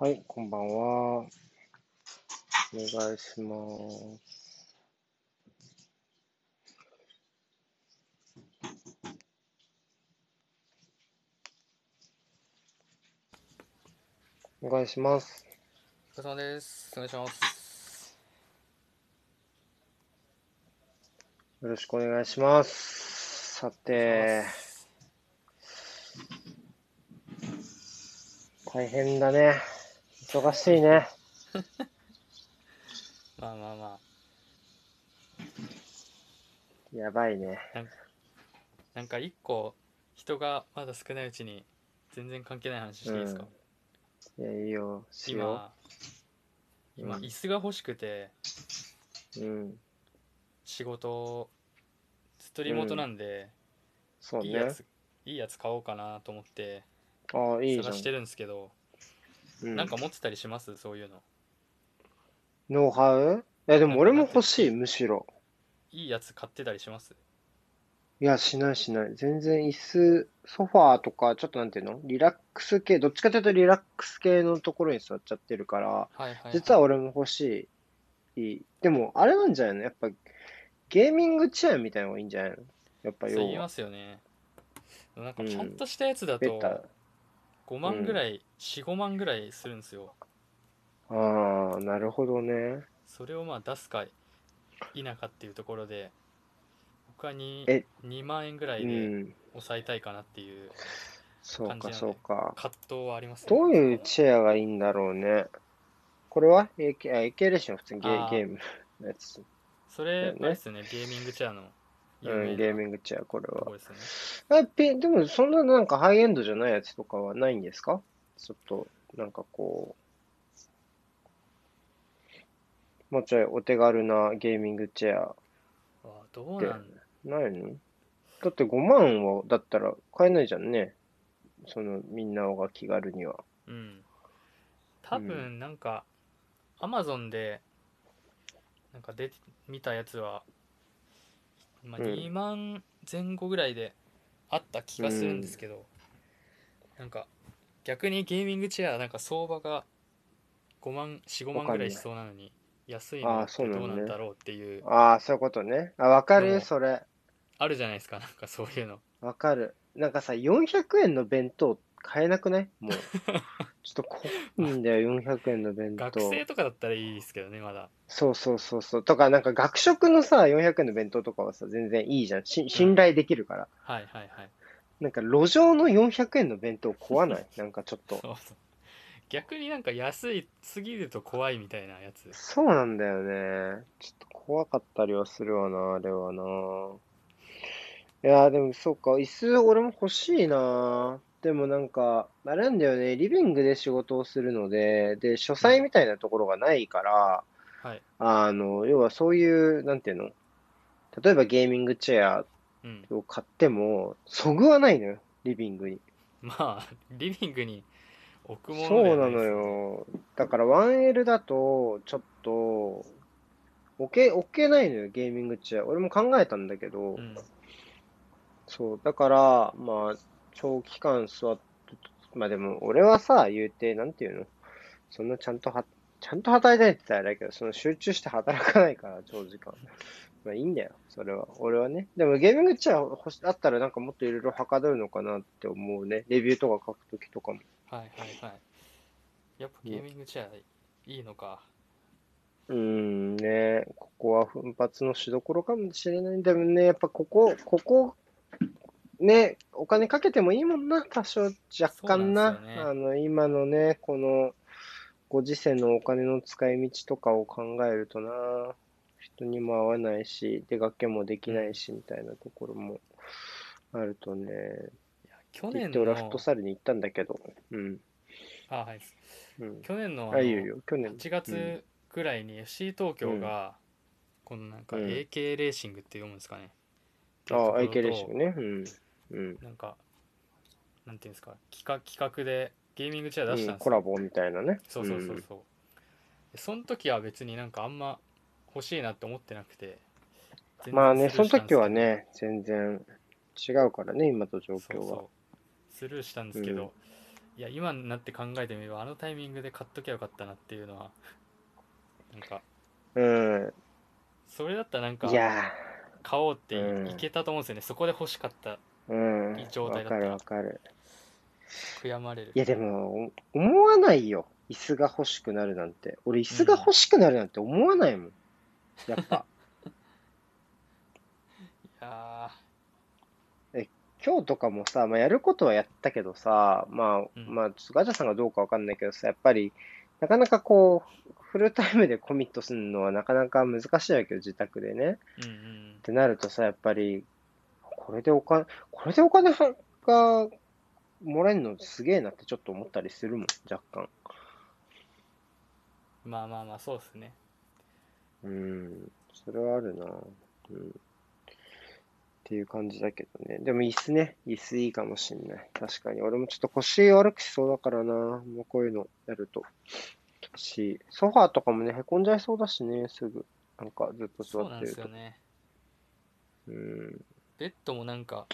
はい、こんばんは。お願いします。お願いします。お疲れ様です。お願いします。よろしくお願いします。さて、大変だね。忙しいね。まあまあまやばいね。あ、なんか一個人がまだ少ないうちに全然関係ない話していいですか、いや、いいよ。今、今うん椅子が欲しくてう。うん。仕事ずっとリモートなんで、そうね。いいやついいやつ買おうかなと思って探して。るんですけど、うんなんか持ってたりします？そういうのノウハウ？いや、でも俺も欲しい、むしろ。いいやつ買ってたりします？いや、しないしない。全然椅子、ソファーとか、ちょっとなんていうの？リラックス系、どっちかというとリラックス系のところに座っちゃってるから、はいはい、はい、実は俺も欲しい。いい。でも、あれなんじゃないの？やっぱ、ゲーミングチェアみたいなのがいいんじゃないの？やっぱ。そう言いますよねなんかうんちゃんとしたやつだベタと。5万ぐらい、45万ぐらいするんですよああ、なるほどね。それをまあ出すか否かっていうところで僕は 2, え2万円ぐらういでん。抑えたいかなっていうそうか、感じなのでそうか。葛藤はありますねどういうチェアがいいんだろうね。これは？AK、あ、AK レーション？普通にゲゲームのやつ。それ、れですよねゲーミングチェアの有うん、ゲーミングチェア、これは。でね。でもそんななんかハイエンドじゃないやつとかはないんですか？ちょっと、なんかこう、もうちょいお手軽なゲーミングチェア。あどうなん？ないの？だって5万は、だったら買えないじゃんね。その、みんなが気軽には。うん。多分なんか、アマゾンでなんか出て見たやつは、まあ、うん2万前後ぐらいであった気がするんですけど、なんか逆にゲーミングチェアなんか相場が5万45万ぐらいしそうなのに安いのあーってそうなのねどうなんだろうっていうああ、そういうことね。あ、わかる、でもそれ。あるじゃないですかなんかそういうのわかる。なんかさ、400円の弁当買えなくない？もう。ちょっと怖いんだよ、400円の弁当。学生とかだったらいいですけどねまだそうそうそうそう。とか、なんか学食のさ、400円の弁当とかはさ、全然いいじゃん。し信頼できるから。はいはいはいなんか路上の400円の弁当怖ない？なんかちょっと。そうそう逆になんか安いすぎると怖いみたいなやつそうなんだよね。ちょっと怖かったりはするわな、あれはな。いやーでもそうか、椅子俺も欲しいな。でもなんか、あれなんだよね、リビングで仕事をするので、で、書斎みたいなところがないから、はい。あの、要はそういう、なんていうの？例えばゲーミングチェアうん。を買っても、そぐわないのよ、リビングに。まあリビングに置くものそうなのよ。だから 1L だと、ちょっと、置け、置けないのよ、ゲーミングチェア。俺も考えたんだけど、うん。そう、だから、まあ、長期間座って、まあでも、俺はさ、言うて、なんていうの？そんなちゃんとは、ちゃんと働いてないって言ったらあれだけど、その集中して働かないから、長時間。まあいいんだよ、それは。俺はね。でもゲーミングチェア欲しあったらなんかもっといろいろはかどるのかなって思うね。レビューとか書くときとかも。はいはいはいやっぱゲーミングチェアいいのかうーんね、ここは奮発のしどころかもしれない。でもね、やっぱここ、ここ、ね、お金かけてもいいもんな、多少、若干な。そうなんですよね。あの、今のね、この、ご時世のお金の使い道とかを考えるとな、人にも会わないし、出かけもできないし、みたいなところもあるとね、いや去年のて俺はフットサルに行ったんだけど、うん、あはい。うん。去年のああ、のいいよいいよ、去年。8月ぐらいに FC 東京がこのなんかうん。AK レーシングって読むんですかね。ああ、っていうと。ころと AK レーシングね。うん。うん。なんかなんていうんですか企画企画でゲーミングチェア出したうんん、ですよ。コラボみたいなね。そうそうそうそう。でその時は別になんかあんま欲しいなって思ってなくてまあね、スその時はね、全然違うからね、今と状況は。そうスルーしたんですけど、いや今になって考えてみればあのタイミングで買っときゃよかったなっていうのは なんかうん。それだったらなんかいや買おうってうん。いけたと思うんですよね、そこで欲しかったー、うん。いい状態だわったかるわかる。悔やまれるいやでも、お思わないよ。椅子が欲しくなるなんて。俺、椅子が欲しくなるなんて思わないもん。やっぱ。いや今日とかもさ、まあ、やることはやったけどさ、まあ、うんまあ、ちょっとガチャさんがどうかわかんないけどさ、やっぱり、なかなかこう、フルタイムでコミットするのはなかなか難しいわけよ、自宅でね。ーうんうんってなるとさ、やっぱり、これでお金、これでお金がもらえるのすげえなってちょっと思ったりするもん、若干。まあまあまあそうですねうん、それはあるな。うん。っていう感じだけどね。でも椅子ね、椅子いいかもしんない。確かに。俺もちょっと腰悪くしそうだからな。もうこういうのやると。し、ソファーとかもね、へこんじゃいそうだしね、すぐ。なんかずっとそうなんで座ってると。すよねうん。ベッドもなんか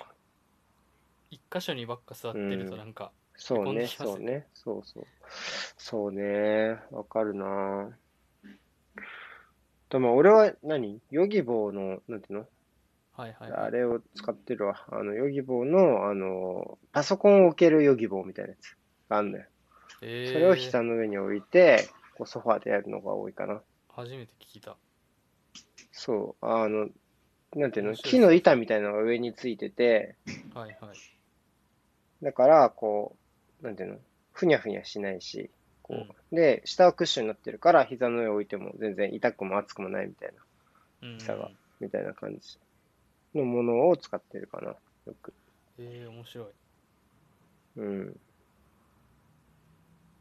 一箇所にばっか座ってるとなんか、そうね、そうね、そうそう。そうね、わかるな。でも俺は何？ヨギボーの、なんていうの？はいはいはい。あれを使ってるわ。あの、ヨギボーの、あの、パソコンを置けるヨギボーみたいなやつ。があんのよ。えー、それを膝の上に置いて、こうソファーでやるのが多いかな。初めて聞いた。そう、あの、なんていうの？面白い木の板みたいなのが上についてて、はいはいだから、こう、なんていうの？ふにゃふにゃしないし、こう。で、下はクッションになってるから、膝の上置いても全然痛くも熱くもないみたいな、うん下がみたいな感じのものを使ってるかな。よく。えー、面白いうん。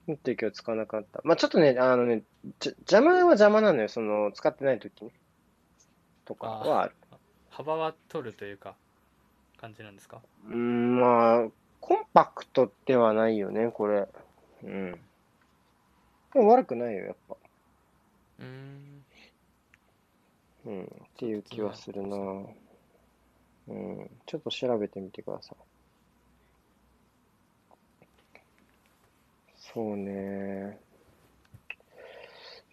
もっと気を使わなかった。まあちょっとね、あのね、じゃ邪魔は邪魔なのよ、その、使ってない時ね。とかはある。幅は取るというか感じなんですか？うん、まあ、コンパクトではないよね、これ。うん。でも悪くないよ、やっぱ。うーんうん、っていう気はするな。うん、ちょっと調べてみてください。そうね。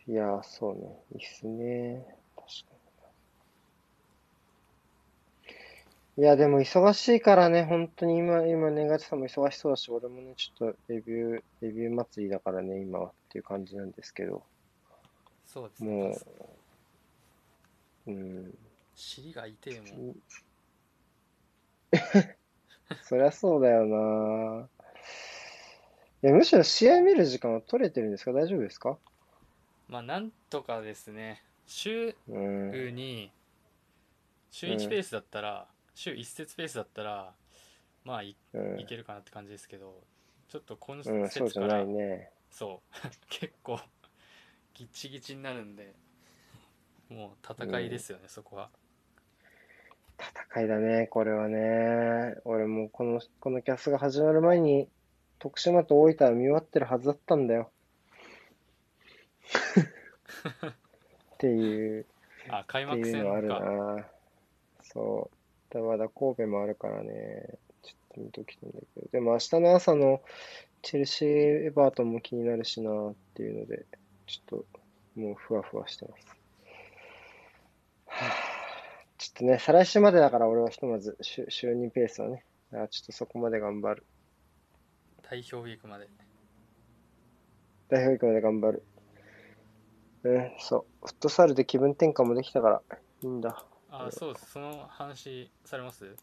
いや、そうね。いいっすね。確かに。いや、でも忙しいからね、本当に今、今ね、ガチさんも忙しそうだし、俺もね、ちょっとレビュー、レビュー祭りだからね、今はっていう感じなんですけど、そうですね。もう、うん、尻が痛いもん。そりゃそうだよな。いや、むしろ試合見る時間は取れてるんですか？大丈夫ですか？まあなんとかですね。週うん。に週うん1ペースだったら、週1節ペースだったらまあいうんいけるかなって感じですけどちょっと今うん、そう節からじゃないね。そう 結構ギチギチになるんでもう戦いですよね、そこは戦いだね、これはね。俺もこの、このキャスが始まる前に、徳島と大分は見終わってるはずだったんだよ。っていう、あ開幕っていうのはある戦かな。そう。まだ神戸もあるからね。ちょっと見ときたいんだけど。でも明日の朝のチェルシー・エバートンも気になるしなっていうので、ちょっともうふわふわしてます。はあ、ちょっとね、再来週までだから俺はひとまず週、週2ペースはね。あちょっとそこまで頑張る。代表ウィークまで代表行くまで頑張る。うん、そう。フットサルで気分転換もできたから、いいんだ。あそうその話されます？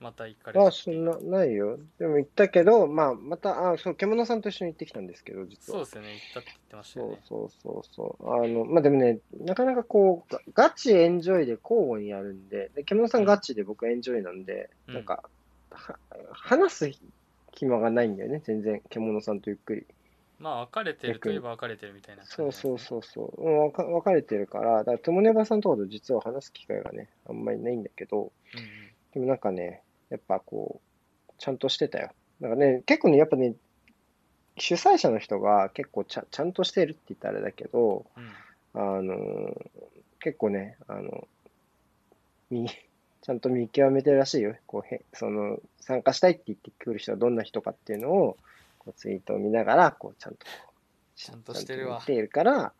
また行かれあ、たそんな、ないよ。でも行ったけど、まあ、また、あ、そう、獣さんと一緒に行ってきたんですけど、実は。そうですよね。行ったって言ってましたよね。そうそうそうそう。あの、まあ、でもね、なかなかこう、ガガチエンジョイで交互にやるんで、で、獣さんガチで僕エンジョイなんで、うん。なんか、は話す暇がないんだよね、全然、獣さんとゆっくり。まあ別れてるといえば別れてるみたいなそうそううそうそう。うん分かれてるから、だから、トモネバさんとかと実は話す機会がね、あんまりないんだけど、んうんでもなんかね、やっぱこう、ちゃんとしてたよ。なんかね、結構ね、やっぱね、主催者の人が結構ちゃちゃんとしてるって言ったらあれだけど、うんあのー結構ね、あの、み、ちゃんと見極めてるらしいよ。こうへ、その、参加したいって言ってくる人はどんな人かっていうのを、こうツイートを見ながら、こう、ちゃんとちゃんとしてるわ見ているから、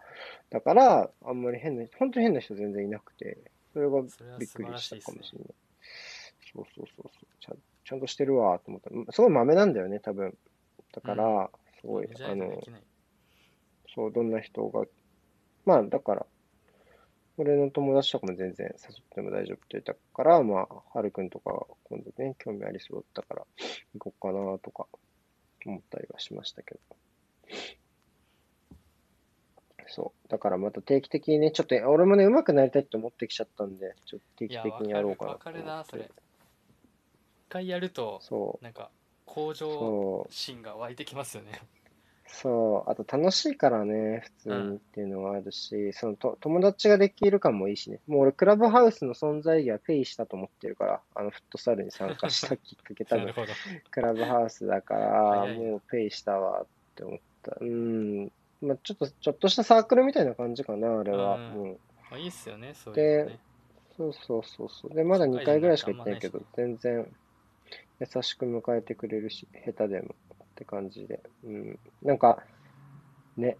だから、あんまり変な、本当に変な人全然いなくて、それがびっくりしたかもしれない。そうそうそうそうちゃん、ちゃんとしてるわと思った。うんすごい豆なんだよね、多分。だから、すごい、じゃないとあのそう、どんな人が、まあ、だから、俺の友達とかも全然誘っても大丈夫って言ったから、まあ、はるくんとか今度ね、興味ありそうだったから、行こうかなとか思ったりはしましたけど。そう。だからまた定期的にね、ちょっと、俺もね、上手くなりたいって思ってきちゃったんで、ちょっと定期的にやろうかなと思ってわかるなそれ一回やるとそう。なんか向上。心が湧いてきますよねそう、あと楽しいからね、普通にっていうのがあるし、そのと友達ができる感もいいしね。もう俺、クラブハウスの存在意義はペイしたと思ってるから、あのフットサルに参加したきっかけ多分 なる、ほどクラブハウスだから、もうペイしたわって思った。うん。まあちょっと、ちょっとしたサークルみたいな感じかな、あれは。うんうん。まあいいっすよねそういうのねそうそうそうそう。で、まだ2回ぐらいしか行ってないけど社、全然優しく迎えてくれるし、下手でもって感じで。うん。なんか、ね。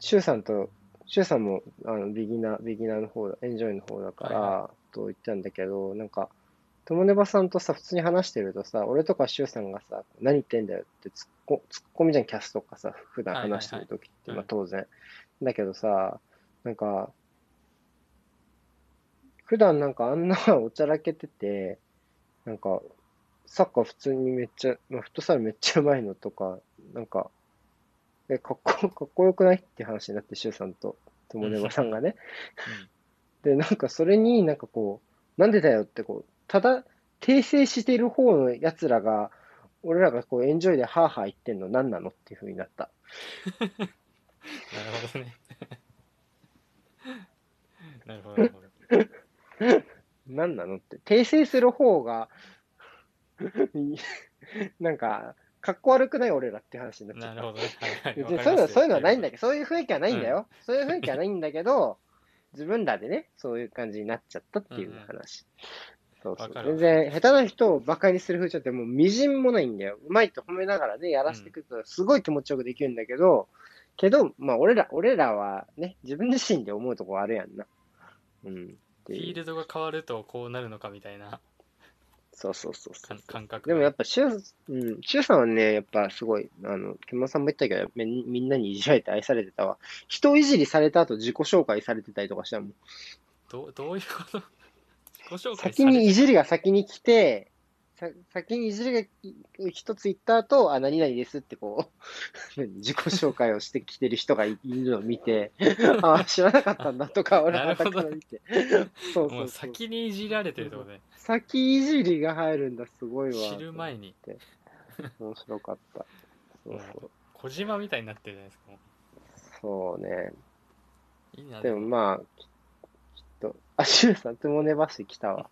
シュウさんと、シュウさんも、あの、ビギナー、ビギナーの方だ、エンジョイの方だから、はいと言ったんだけど、なんか、友ネバさんとさ、普通に話してるとさ、俺とかシュウさんがさ、何言ってんだよってツッコ、ツッコミじゃん、キャスとかさ、普段話してる時って、はいはいはいまあ当然。だけどさ、なんか、普段なんかあんな おちゃらけてて、なんか、サッカー普通にめっちゃ、まあ、フットサルめっちゃうまいのとか、なんか、え、かっこ、かっこよくないって話になって、シュウさんと友ネバさんがね。で、なんかそれになんかこう、なんでだよってこう、ただ、訂正している方の奴らが、俺らがこうエンジョイでハーハー言ってんの何なのっていう風になった。なるほどね なるほどなるほど何なのって。訂正する方が、なんか、かっこ悪くない俺らって話になっちゃ。なるほどねはいはい別にそういうの、そういうのはないんだけけど、そういう雰囲気はないんだよ。そういう雰囲気はないんだけど、自分らでね、そういう感じになっちゃったっていう話。全然、下手な人を馬鹿にする風潮ってもう微塵もないんだよ。うまいと褒めながらね、やらせてくると、すごい気持ちよくできるんだけど、けど、まあ、俺ら、俺らはね、自分自身で思うとこあるやんな。うん。フィールドが変わるとこうなるのかみたいなそうそうそうそう感。感覚でもやっぱ、シュウ、うん、シュウさんはね、やっぱすごい、あの、木村さんも言ったけど、みみんなにいじられて愛されてたわ。人いじりされた後自己紹介されてたりとかしたもん。どうどういうこと？自己紹介先にいさじりが先に来て、さ先にいじりが一つ言った後、あ、何々ですってこう、自己紹介をしてきてる人がいいるのを見て、あ、知らなかったんだとか、俺はから見て。そうそう。先にいじられてるってことね先いじりが入るんだ、すごいわ。知る前に面白かった。そうそう。小島みたいになってるじゃないですかもそうね。ういいなでもまあ、ききっと、あ、シュウさん、トゥモネバシ来たわ。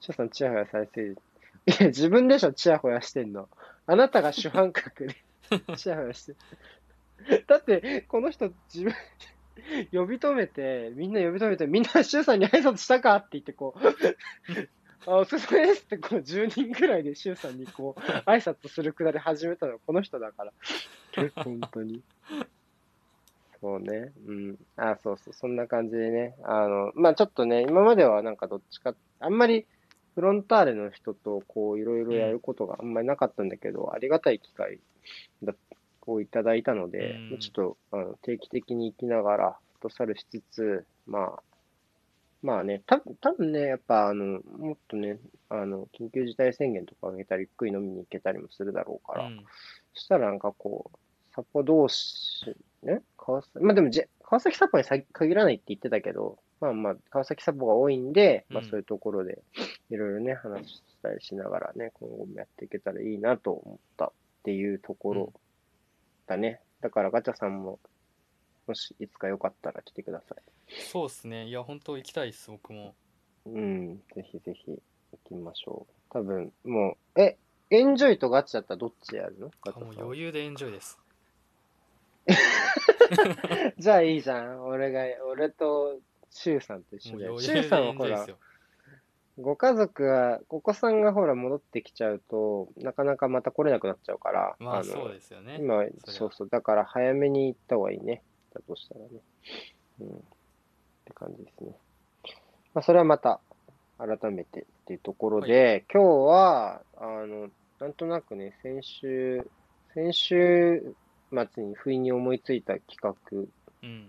シュウさん、チヤホヤされてる。いや、自分でしょ、チヤホヤしてんの。あなたが主犯格で、チヤホヤしてる。だって、この人、自分、呼び止めて、みんな呼び止めて、みんなシュウさんに挨拶したかって言って、こう、あ、お疲れですって、こう、10人ぐらいでシュウさんにこう、挨拶するくだり始めたのはこの人だから。本当に。そうね。うん。あ、そうそう。そんな感じでね。あの、まあちょっとね、今まではなんかどっちか、あんまりフロンターレの人とこういろいろやることがあんまりなかったんだけど、ありがたい機会だをいただいたので、うん。ちょっとあの定期的に行きながら、フットサルしつつ、まあ、まあね、た多分ね、やっぱあの、もっとね、あの、緊急事態宣言とか上げたり、ゆっくり飲みに行けたりもするだろうから、うん。そしたらなんかこう、サポ同士、ね、川崎、まあでもじ川崎サポにさ限らないって言ってたけど、まあまあ、川崎サポが多いんで、まあうんそういうところで、いろいろね、話したりしながらね、今後もやっていけたらいいなと思ったっていうところだね。だからガチャさんも、もしいつかよかったら来てください。そうっすねいや本当行きたいっす僕もうん、ぜひぜひ行きましょう。多分、もう、え、エンジョイとガチだったらどっちやるの？ガチャさんはあもう余裕でエンジョイです じゃあいいじゃん。俺が、俺とシュウさんと一緒で。シュさんはほらご家族が、お子さんがほら戻ってきちゃうと、なかなかまた来れなくなっちゃうから、まあのそうですよね今、そうそう、だから早めに行った方がいいね。だとしたらね。うん。って感じですね。まあ、それはまた、改めてっていうところで、今日は、あの、なんとなくね、先週、先週末に不意に思いついた企画うん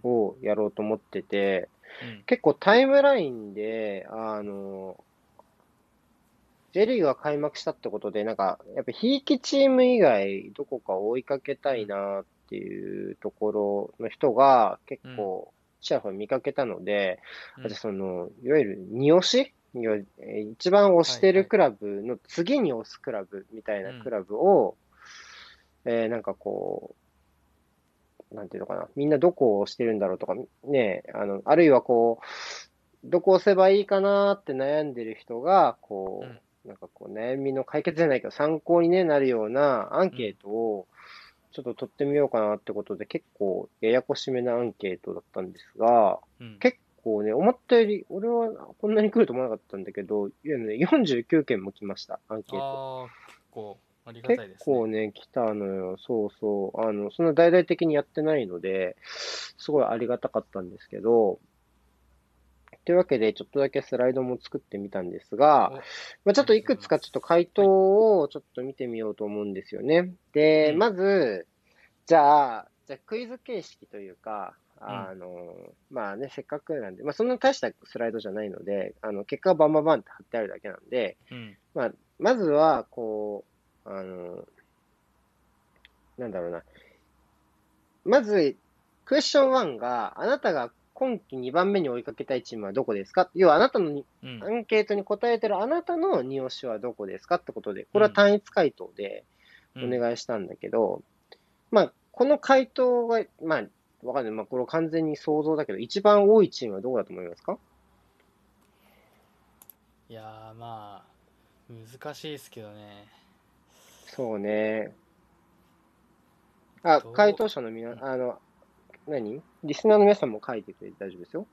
をやろうと思ってて、うん。結構タイムラインで、あの、J リーグが開幕したってことで、なんか、やっぱひいきチーム以外、どこかを追いかけたいなっていうところの人が結構、ちらほら見かけたので、うん。あその、いわゆる二押し？一番推してるクラブの次に推すクラブみたいなクラブを、えーなんかこう、なんていうのかな、みんなどこを推してるんだろうとか、ね、あの、あるいはこう、どこ押せばいいかなって悩んでる人が、こう、うん。なんかこう、悩みの解決じゃないけど、参考に、ね、なるようなアンケートを、ちょっと取ってみようかなってことで、結構、ややこしめなアンケートだったんですが、うん。結構ね、思ったより、俺はこんなに来ると思わなかったんだけど、いやね、49件も来ました、アンケート。ああ結構ありがたい結ですね構ね、来たのよ。そうそう。あの、そんな大々的にやってないので、すごいありがたかったんですけど、というわけで、ちょっとだけスライドも作ってみたんですがお、まあ、ちょっといくつかちょっと回答をちょっと見てみようと思うんですよね。で、うんまず、じゃあ、じゃあクイズ形式というか、んあの、まあね、せっかくなんで、まあそんな大したスライドじゃないので、あの、結果がバンバンバンって貼ってあるだけなんで、うんまあ、まずは、こう、あの、なんだろうな。まず、クエスチョン1が、あなたが今季2番目に追いかけたいチームはどこですか？要は、あなたのにうん。アンケートに答えてるあなたの2押しはどこですかってことで、これは単一回答でお願いしたんだけど、まあ、この回答が、まあ、わかんない。まあ、これは完全に想像だけど、一番多いチームはどこだと思いますか？いやーまあ難しいですけどねそうね。あ回答者の皆、あの、何？リスナーの皆さんも書いてくれて大丈夫ですよ。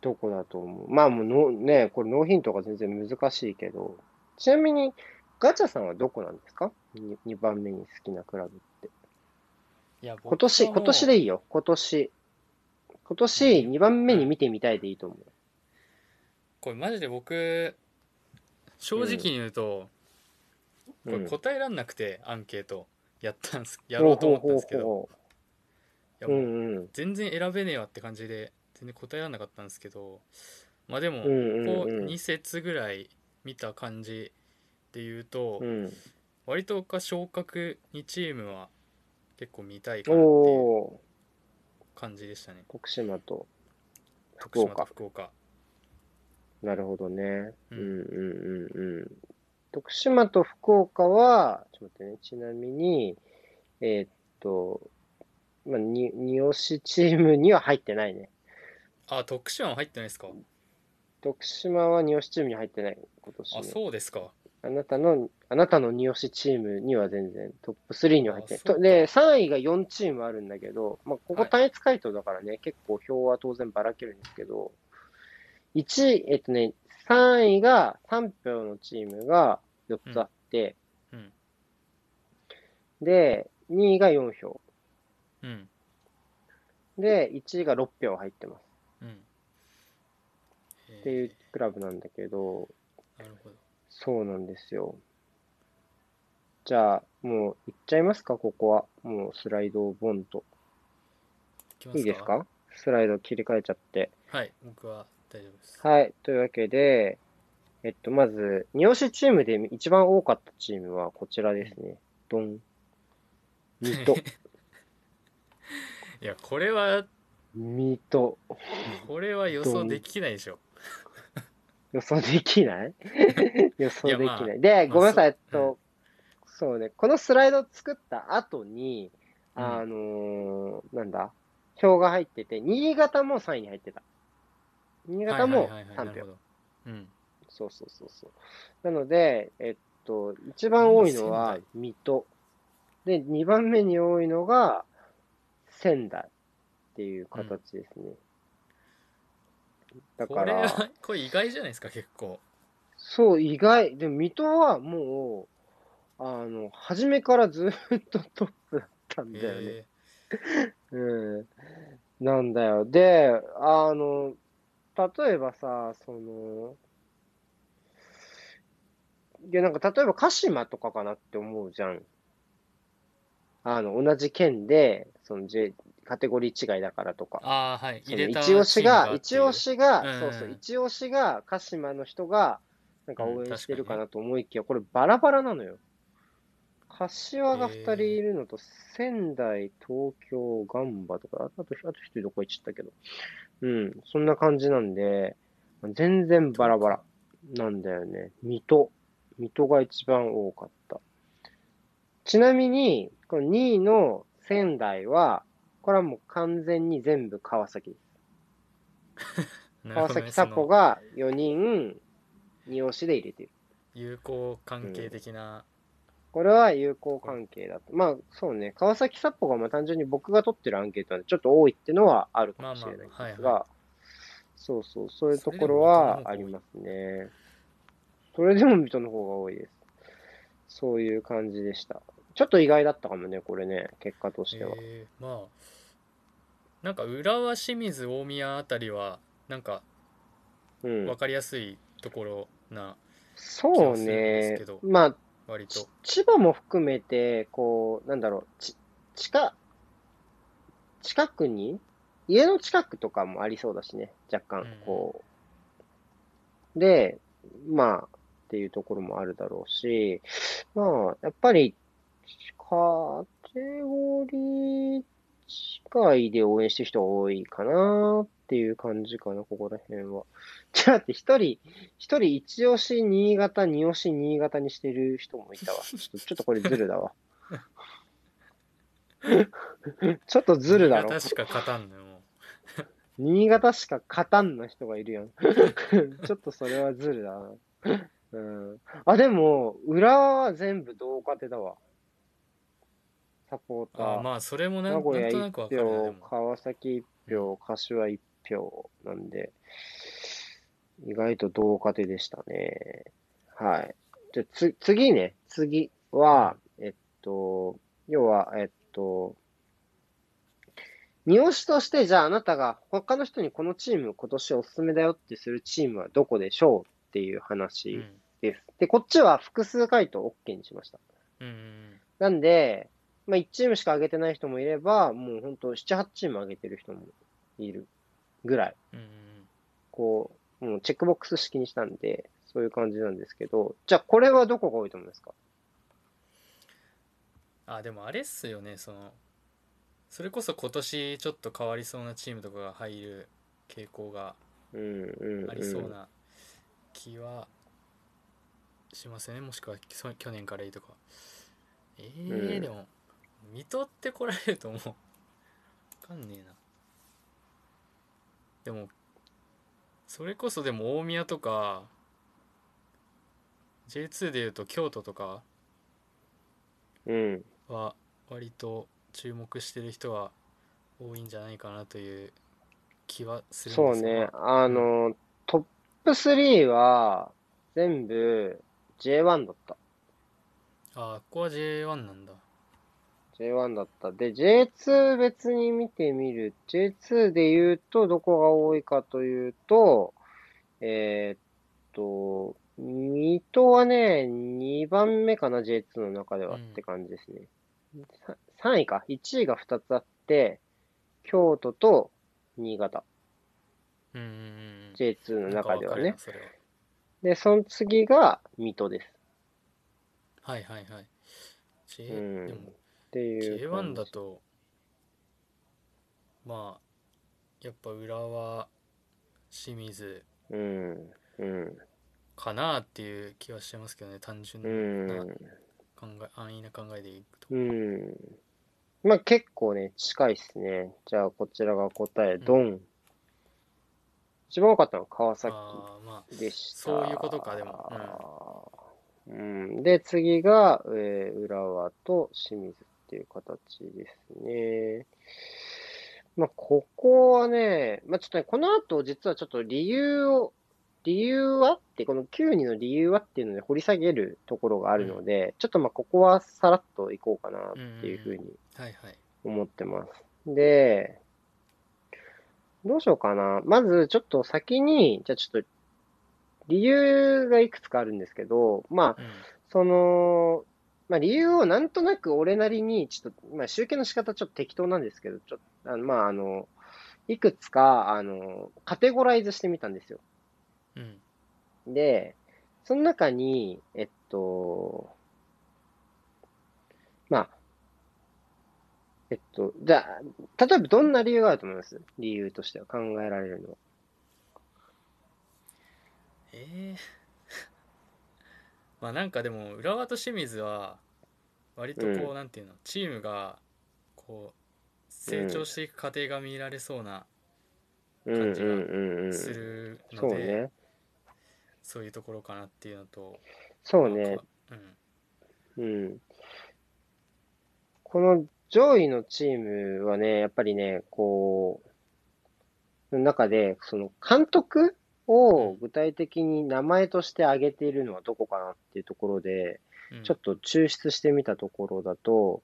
どこだと思う？まあもうの、ね、これノーヒントが全然難しいけど、ちなみに、ガチャさんはどこなんですか？2, 2番目に好きなクラブって。いや今年、今年でいいいよ、今年。今年2番目に見てみたいでいいと思う。これマジで僕正直に言うと、これうん。答えらんなくてアンケートやったんすやろうと思ったんですけど。ほいうやもうほうほう。うんうん。全然選べねえわって感じで全然答えらんなかったんですけどまあでもこうんうんこうん。2節ぐらい見た感じで言うと、うん。割と僕は昇格2チームは結構見たいかなっていう感じでしたね。徳島と徳島と福岡。なるほどね。ううんんうんうんうん。徳島と福岡は、ちょっと待ってね、ちなみに、えーっと、まあ、に、二押しチームには入ってないね。あ徳島は入ってないですか？徳島は二押しチームに入ってない、今年あね。そうですかあなたの、あなたの二押しチームには全然トップ3には入ってない。で、3位が4チームあるんだけど、まあ、ここはい単一回答だからね、結構票は当然ばらけるんですけど、1位、えっとね、3位が3票のチームが4つあって、うんで、2位が4票。うんで、1位が6票入ってます。うんっていうクラブなんだけど、なるほどそうなんですよ。じゃあ、もう行っちゃいますか、ここは。もうスライドをボンと。いいですか？スライド切り替えちゃって。はい僕は大丈夫ですはい。というわけで、えっと、まず、二押しチームで一番多かったチームはこちらですね。ドン。水戸。いやこれは水戸。これは予想できないでしょ予想できない？予想できいやまあない。で、まあごめんなさい。えっと、そうね、このスライド作った後に、うんあのーなんだ、票が入ってて、新潟も3位に入ってた。新潟もはいはいはいはいな3票。そうそうそうそう。なので、えっと、一番多いのは仙水戸。で、2番目に多いのが仙台っていう形ですね。だから、これはこれ意外じゃないですか結構そう、意外。でも、水戸はもう、あの、初めからずっとトップだったんだよね。えうん。なんだよ。で、あの、例えばさ、その、いや、なんか、例えば、鹿島とかかなって思うじゃん。あの、同じ県で、その、J、カテゴリー違いだからとか。ああはいその入一押しが、一押しが、うんそうそう、一押しが、鹿島の人が、なんか応うん援してるかなと思いきや、これバラバラなのよ。柏が二人いるのと、仙台、東京、ガンバとか、あと、あと一人どこ行っちゃったけど。うん、そんな感じなんで、全然バラバラなんだよね。水戸。水戸が一番多かった。ちなみに、この2位の仙台は、これはもう完全に全部川崎です。川崎札幌が4人、2押しで入れてる。友好関係的な、これは友好関係だと。まあ、そうね。川崎札幌がまあ単純に僕が取ってるアンケートなんでちょっと多いっていうのはあるかもしれないですが、まあまあはいはそうそう、そういうところはありますね。それでも水戸の方が多いです。そういう感じでした。ちょっと意外だったかもね、これね、結果としては。えーまあなんか浦和清水大宮あたりはなんかうん分。かりやすいところなそう気がするんでねすけど。まあ、割と。ち千葉も含めて、こう、なんだろう、ち、近、近くに、家の近くとかもありそうだしね、若干うん、こう。で、まあ、っていうところもあるだろうし、まあ、やっぱり、カテゴリー近いで応援してる人が多いかな。っていう感じかな、ここら辺は。ちょっと待って、一人、一人一押し新潟、二押し新潟にしてる人もいたわ。ちょっとちょっとこれズルだわ。ちょっとズルだろ。確か勝たんのよも新潟しか勝たんな人がいるやん。ちょっとそれはズルだな。うん。あ、でも、浦和は全部同勝てだわ。サポーうター。あまあそれもなん名古屋なんとなく1分かるなで票、も川崎1票、柏1票なんで、意外と同勝てでしたね。はい。じゃ、つ、次ね。次は、えっと、要は、えっと、二押しとして、じゃああなたが他の人にこのチーム今年おすすめだよってするチームはどこでしょうっていうう話んです。で、こっちは複数回答 OK にしました。うんうんなんで、まあ、1チームしか上げてない人もいれば、もう本当7、8チーム上げてる人もいるぐらい、こう、もうチェックボックス式にしたんで、そういう感じなんですけど、じゃあこれはどこが多いと思いますか？あでもあれっすよね。そのそれこそ今年ちょっと変わりそうなチームとかが入る傾向が。ありそうな気はしますよね。もしくはそ去年からいいとか。えーうん。でも水戸って来られるともう。分かんねえなでもそれこそでも大宮とか J2 でいうと京都とかうん。は割と注目してる人は多いんじゃないかなという気はするんですそうね。あの、トップ3は全部 J1 だった。あここは J1 なんだ J1 だった。で、J2 別に見てみる。J2 で言うと、どこが多いかというと、えーっと、水戸はね、2番目かな、J2 の中ではうんって感じですね。さ3位か。1位が2つあって、京都と新潟。うんうんうん J2 の中ではね。そで、その次が水戸です。はいはいはい J、うんでもっていう感 J1 じ。だとまあやっぱ浦和清水うん。うん。かなっていう気はしてますけどね単純う。なん考え安易な考えでいくとうん。まあ結構ね、近いっすね。じゃあこちらが答え、ドン。一番多かったのは川崎ああまあでした。そういうことかでもうん。で、次が、えー浦和と清水っていう形ですね。まあ、ここはね、まあ、ちょっとね、この後、実はちょっと理由を、理由はって、この9人の理由はっていうので掘り下げるところがあるので、ちょっとまあ、ここはさらっといこうかなっていうふうにはいはい思ってます。で、どうしようかな。まず、ちょっと先に、じゃあちょっと、理由がいくつかあるんですけど、まあ、うんその、まあ理由をなんとなく俺なりに、ちょっと、まあ集計の仕方ちょっと適当なんですけど、ちょっと、あのまああの、いくつか、あの、カテゴライズしてみたんですよ。うんで、その中に、えっと、まあ、えっと、じゃあ、例えばどんな理由があると思います？理由としては考えられるのは。ええまあなんかでも浦和と清水は割とこう、うんなんていうのチームがこう成長していく過程が見られそうなうんうん感じがうんうん。するので、ね。そういうところかなっていうのとそうねなん。かうんうん。この上位のチームはね、やっぱりね、こう、の中で、その監督を具体的に名前として挙げているのはどこかなっていうところで、うんちょっと抽出してみたところだと、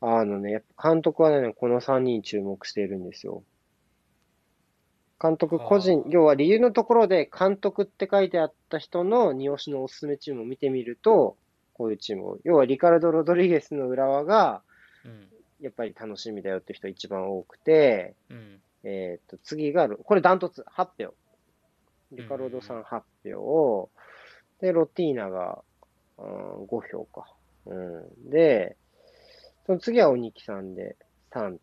あのね、やっぱ監督はね、この3人注目しているんですよ。監督個人は、あ要は理由のところで監督って書いてあった人の二押しのおすすめチームを見てみると、こういうチームを、要はリカルド・ロドリゲスの浦和が、うんやっぱり楽しみだよって人一番多くて、うんえっと、次が、これダントツ、8票。リカルドさん8票。で、ロティーナが、うん、5票か。うん。で、その次は鬼木さんで3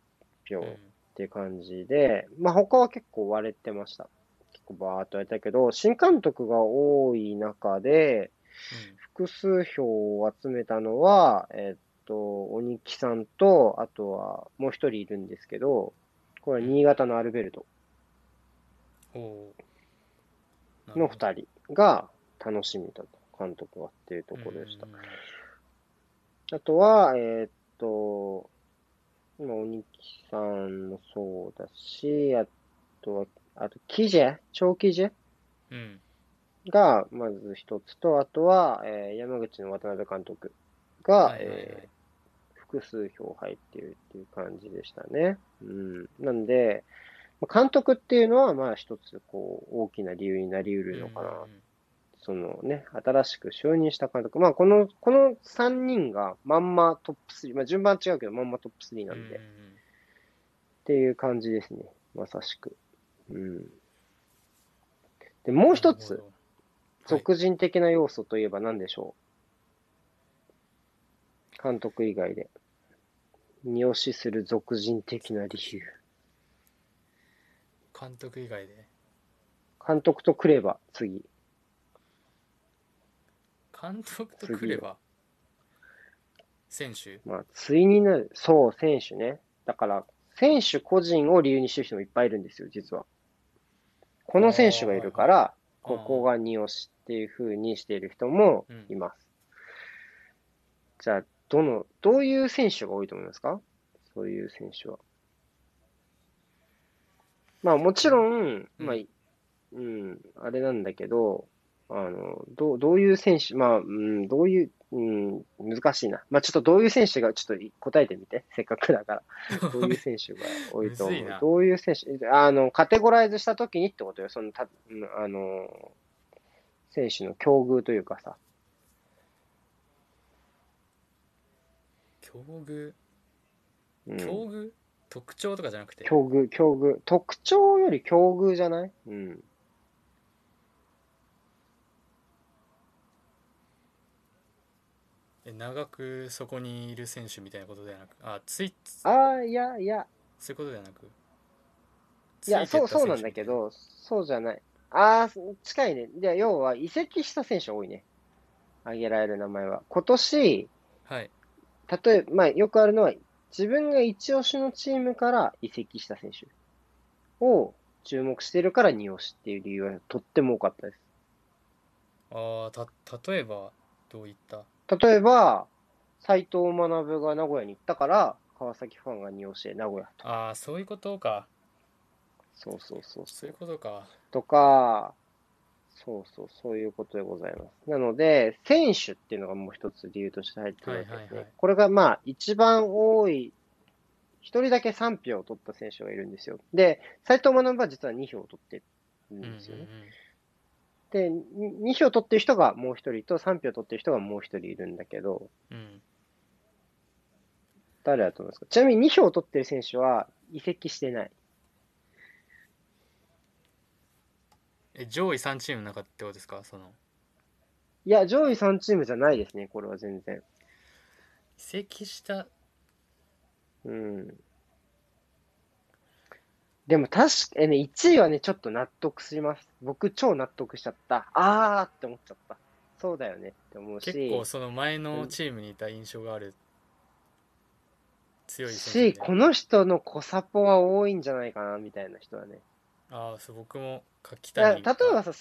票うんっていう感じで、まあ他は結構割れてました。結構バーっとやったけど、新監督が多い中で、複数票を集めたのは、えっと、鬼木さんと、あとはもう一人いるんですけど、これは新潟のアルベルトの二人が楽しみだと、監督はっていうところでした。うん。あとは、えーっと、今、鬼木さんもそうだし、あとは、あと、キジェ？超キジェ？うん。が、まず一つと、あとは、えー山口の渡辺監督が、はいはいはい。えー複数票入っているっていう感じでしたね。うん。なんで、まあ監督っていうのは、まあ一つ、こう、大きな理由になり得るのかなうんそのね、新しく就任した監督。まあ、この、この3人がまんまトップ3、まあ、順番は違うけど、まんまトップ3なんで、っうんていう感じですね。まさしく。うん。で、もう一つ、俗人的な要素といえば何でしょう？監督以外で。二押しする俗人的な理由。監督以外で監督とくれば、次。監督とくれば選手？まあ、対になる。そう、選手ね。だから、選手個人を理由にしてる人もいっぱいいるんですよ、実は。この選手がいるから、ここが2押しっていう風にしている人もいます。じゃあ、どの、どういう選手が多いと思いますか？そういう選手は。まあ、もちろん、まあ、うん、あれなんだけど、あの、どう、どういう選手、まあ、うん、どういう、うん、難しいな。まあ、ちょっとどういう選手が、ちょっと答えてみて。せっかくだから。どういう選手が多いと思うな。どういう選手、あの、カテゴライズしたときにってことよ。その、た、うんあの、選手の境遇というかさ。境遇？うん、境遇？特徴とかじゃなくて？境遇、境遇。特徴より境遇じゃない？うん。え長くそこにいる選手みたいなことではなく？あついああ、いや、いや、そういうことではなく？いや、そう、そうなんだけど、そうじゃない。ああ、近いね。で、要は、移籍した選手多いね。挙げられる名前は。今年、はい例えば、まあ、よくあるのは、自分が一押しのチームから移籍した選手を注目しているから二押しっていう理由はとっても多かったです。ああた例えばどういった？例えば、斎藤学が名古屋に行ったから、川崎ファンが2押しで名古屋と。ああそういうことかそうそうそうそういうことかとか、そうそう、そういうことでございます。なので、選手っていうのがもう一つ理由として入ってるわけですね。はいはいはいこれがまあ、一番多い、一人だけ3票を取った選手がいるんですよ。で、斎藤学は実は2票を取ってるうんんうんですよね。で、2票取ってる人がもう一人と3票取ってる人がもう一人いるんだけど、うんうん誰だと思いますか？ちなみに2票取ってる選手は移籍してない。え上位3チームの中ってことですか？そのいや、上位3チームじゃないですね、これは全然。移籍したうん。でも確かえね、1位はね、ちょっと納得します。僕超納得しちゃった。あーって思っちゃった。そうだよねって思うし。結構その前のチームにいた印象がある強い選し、この人の小サポは多いんじゃないかな、みたいな人はね。ああそう僕も柿谷がえばさ、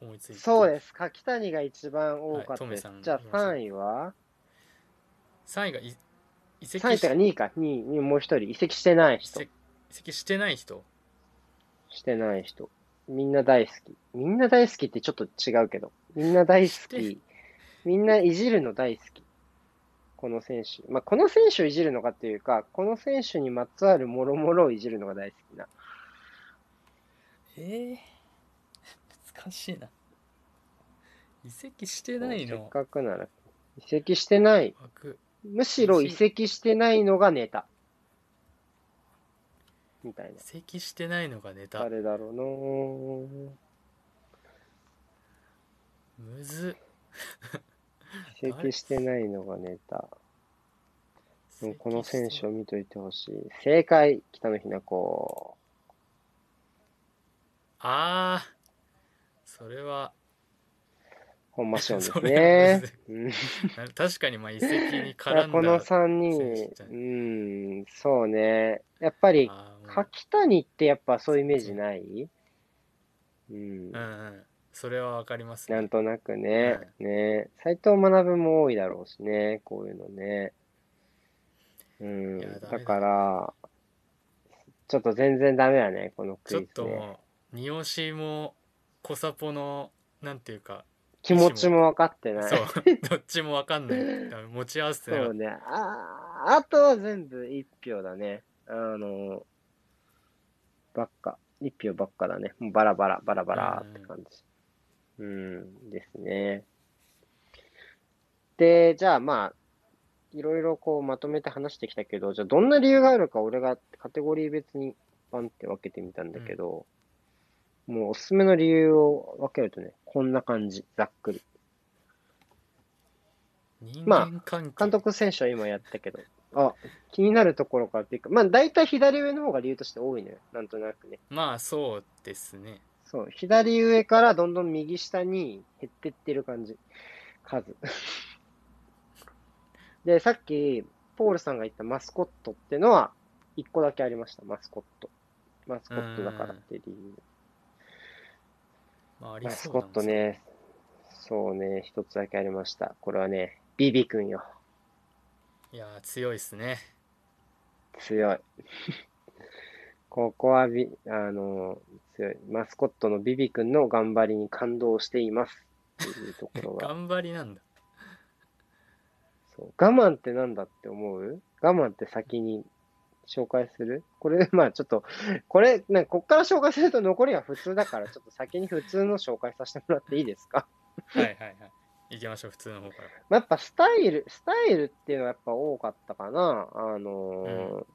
思いついてそうです。柿谷が一番多かったです。はいトメさんじゃあいました3位は？3位がい移籍 ?3 位しとか2位か。2位にもう一人。移籍してない人移籍。移籍してない人してない人。みんな大好き。みんな大好きってちょっと違うけど。みんな大好してき。みんないじるの大好き。この選手。まあ、この選手をいじるのかっていうか、この選手にまつわるもろもろをいじるのが大好きな。ええ難しいな移籍してないせっのかくなら。移籍してない。枠むしろ移籍してないのがネタ。みたいな移。籍してないのがネタ誰だろうなむず移籍してないのがネタ。でもこの選手を見といてほしい。正解、北野日向子。ああそれは。本間ションです そね確かにまあ移籍に絡んだこの3選手じゃ人、うん、そうね。やっぱり、柿谷ってやっぱそういうイメージない？うん。うんうん。それはわかりますね。なんとなくね。ね。斎藤学も多いだろうしね、こういうのね。うん。だ。だから、ちょっと全然ダメだね、このクちょっイズね。ともう二押しも小サポのなんていうか気持ちも分かってない。そう どっちもわかんない持ち合わせてそうね。ああとは全部一票だね。あの、ばっか。一票ばっかだね。もうバラバラ、バラバラって感じ。うん、ですね。で、じゃあまあ、いろいろこうまとめて話してきたけど、じゃあどんな理由があるか俺がカテゴリー別にバンって分けてみたんだけど、もうおすすめの理由を分けるとね、こんな感じ、ざっくり。人まあ監督選手は今やったけど、あ、気になるところからっていうか、まあ大体左上の方が理由として多いのよ。なんとなくね。まあそうですねそう、左上からどんどん右下に減ってってる感じ。数。で、さっき、ポールさんが言ったマスコットってのは、一個だけありました、マスコット。マスコットだからっていう理由。まあありマスコッそうなんですけどトね、そうね、一つだけありました。これはね、ビビ君よ。いやー強いですね強い。ここはビ、あの、強い。マスコットのビビ君の頑張りに感動しています。っていうところが。頑張りなんだそう我慢ってなんだって思う？我慢って先に紹介する？これ、まあちょっと、これ、なんかこっから紹介すると残りが普通だから、ちょっと先に普通の紹介させてもらっていいですか？はいはいはい。行きましょう普通の方から。まあやっぱスタイル、スタイルっていうのはやっぱ多かったかな。あのー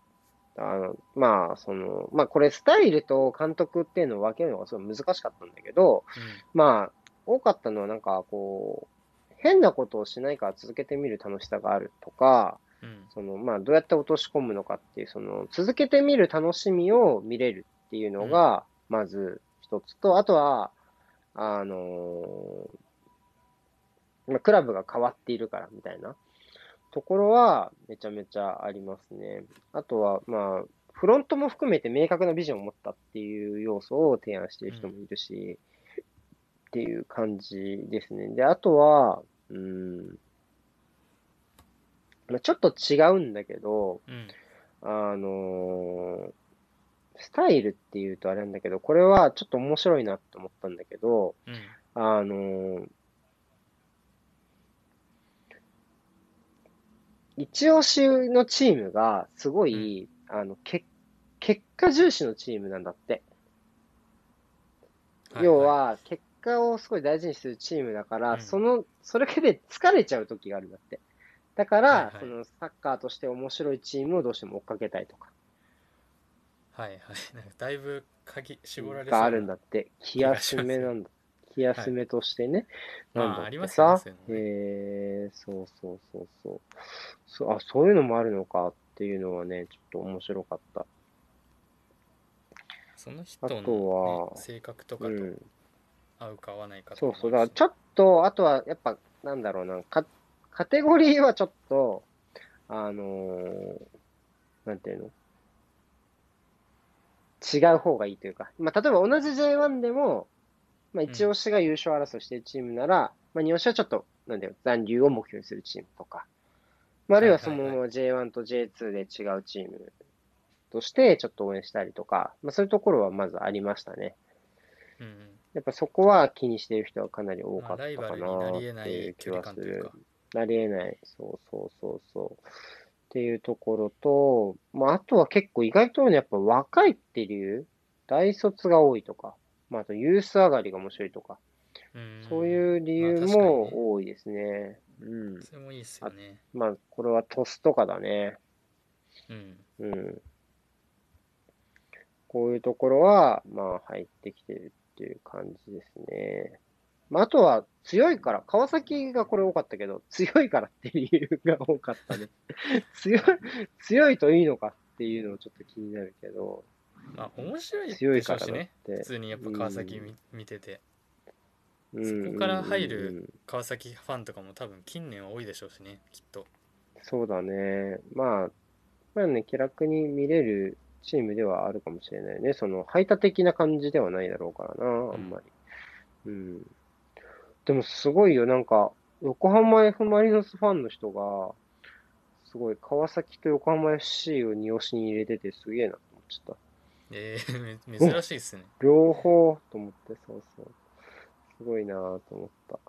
あの、まあ、その、まあこれスタイルと監督っていうのを分けるのがすごい難しかったんだけど、まあ、多かったのはなんかこう、変なことをしないから続けてみる楽しさがあるとか、うんうんその、まあ、どうやって落とし込むのかっていう、その、続けてみる楽しみを見れるっていうのが、まず一つと、あとは、あのーまあ、クラブが変わっているからみたいなところは、めちゃめちゃありますね。あとは、まあ、フロントも含めて明確なビジョンを持ったっていう要素を提案している人もいるし、っていう感じですね。で、あとは、うん、まあ、ちょっと違うんだけど、うん。あのースタイルっていうとあれなんだけど、これはちょっと面白いなって思ったんだけど、うん。あのー一押しのチームがすごい、あの、け、結果重視のチームなんだって。要は、結果をすごい大事にするチームだから、うん。その、それだけで疲れちゃう時があるんだって。だから、はいはいそのサッカーとして面白いチームをどうしても追っかけたいとか、はいはいなんかだいぶ鍵絞られがなあるんだって。気休めなんだ。気休めとしてね。まあなんだってありますよねえー、そうそうそうそう。そう、あ、そういうのもあるのかっていうのはね、ちょっと面白かった。その人の、あとはね、性格とかとうん。合うか合わないかとかそうそう。だからちょっと、あとはやっぱ、なんだろうな、か、カテゴリーはちょっと、あのーなんていうの？違う方がいいというか、まあ、例えば同じ J1 でも、まあ、一押しが優勝争いしているチームなら、まあ、二押しはちょっと、なんだよ、残留を目標にするチームとか、まあ、あるいはそのまま J1 と J2 で違うチームとしてちょっと応援したりとか、まあ、そういうところはまずありましたね。うんうん。やっぱそこは気にしている人はかなり多かったかなっていう気はするなり得ない。そうそうそうそう。っていうところと、まあ、あとは結構意外とね、やっぱ若いっていう理由、大卒が多いとか、まあ、あとユース上がりが面白いとか、うんそういう理由も多いですね。うん。それもいいっすよねまあ、これはトスとかだね。うんうん。こういうところは、まあ、入ってきてるっていう感じですね。まあ、あとは強いから、川崎がこれ多かったけど、強いからっていう理由が多かったね。強い、強いといいのかっていうのもちょっと気になるけど、まあ面白い強いからだっでしょうしねて普。通にやっぱ川崎見,、見ててうんそこから入るうんうんうん川崎ファンとかも多分近年は多いでしょうしねきっとそうだね。まあ、まあね、気楽に見れるチームではあるかもしれないね。その、排他的な感じではないだろうからな、あんまり。うん。でもすごいよ、なんか、横浜 F・ マリノスファンの人が、すごい川崎と横浜 FC を二押しに入れててすげえなと思っちゃった。えー、め珍しいっすね両方と思って、そうそう。すごいなと思った。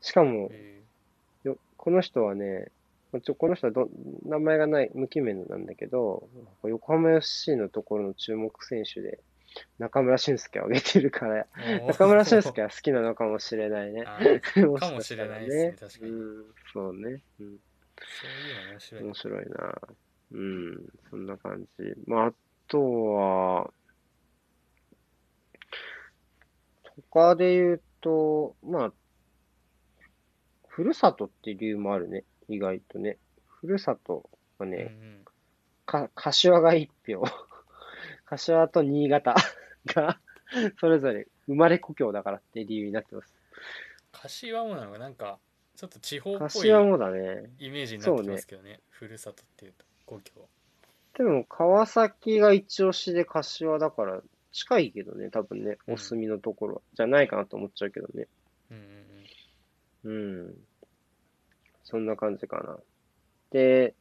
しかも、えよこの人はね、ちょこの人はど名前がない無記名なんだけど、横浜 FC のところの注目選手で、中村俊輔を挙げてるから、ー中村俊輔は好きなのかもしれないね。あーも かもしれないですね確かにうん、そうね。うん、そういうの面白い面白いな。うん、そんな感じ。まあ、あとは、他で言うと、まあ、ふるさとっていう理由もあるね。意外とね。ふるさとはね、うんうんか、柏が一票。柏と新潟 が、それぞれ生まれ故郷だからって理由になってます。柏もなのがな？んかちょっと地方っぽい柏もだね。イメージになってますけどねふるさとっていうと故郷でも、川崎が一押しで柏だから、近いけどね、多分ね、うんお住みのところは。じゃないかなと思っちゃうけどね。うんうんうんうん。そんな感じかな。で、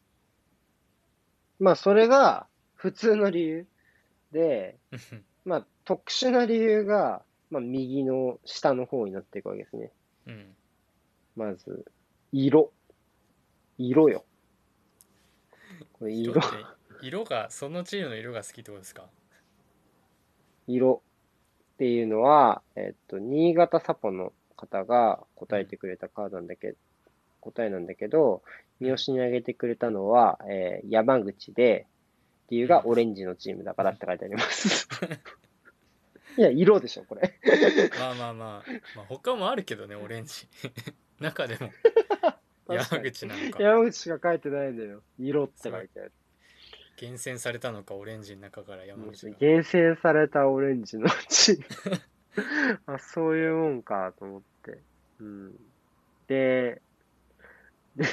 まあ、それが普通の理由で、まあ、特殊な理由が、まあ、右の下の方になっていくわけですね。うん。まず、色。色よ。これ色色。がそのチームの色が好きってことですか？色。っていうのは、えっと、新潟サポの方が答えてくれたカードなんだけど、答えなんだけど、三好に挙げてくれたのは、えー山口で、理由がオレンジのチームだからって書いてあります。いや、色でしょ、これ。まあまあまあ、まあ、他もあるけどねオレンジ 中でも 山口なのか山口しか書いてないんだよ。色って書いてある。厳選されたのかオレンジの中から山口が厳選されたオレンジのチーム。あ、そういうもんかと思って。うん。で、で、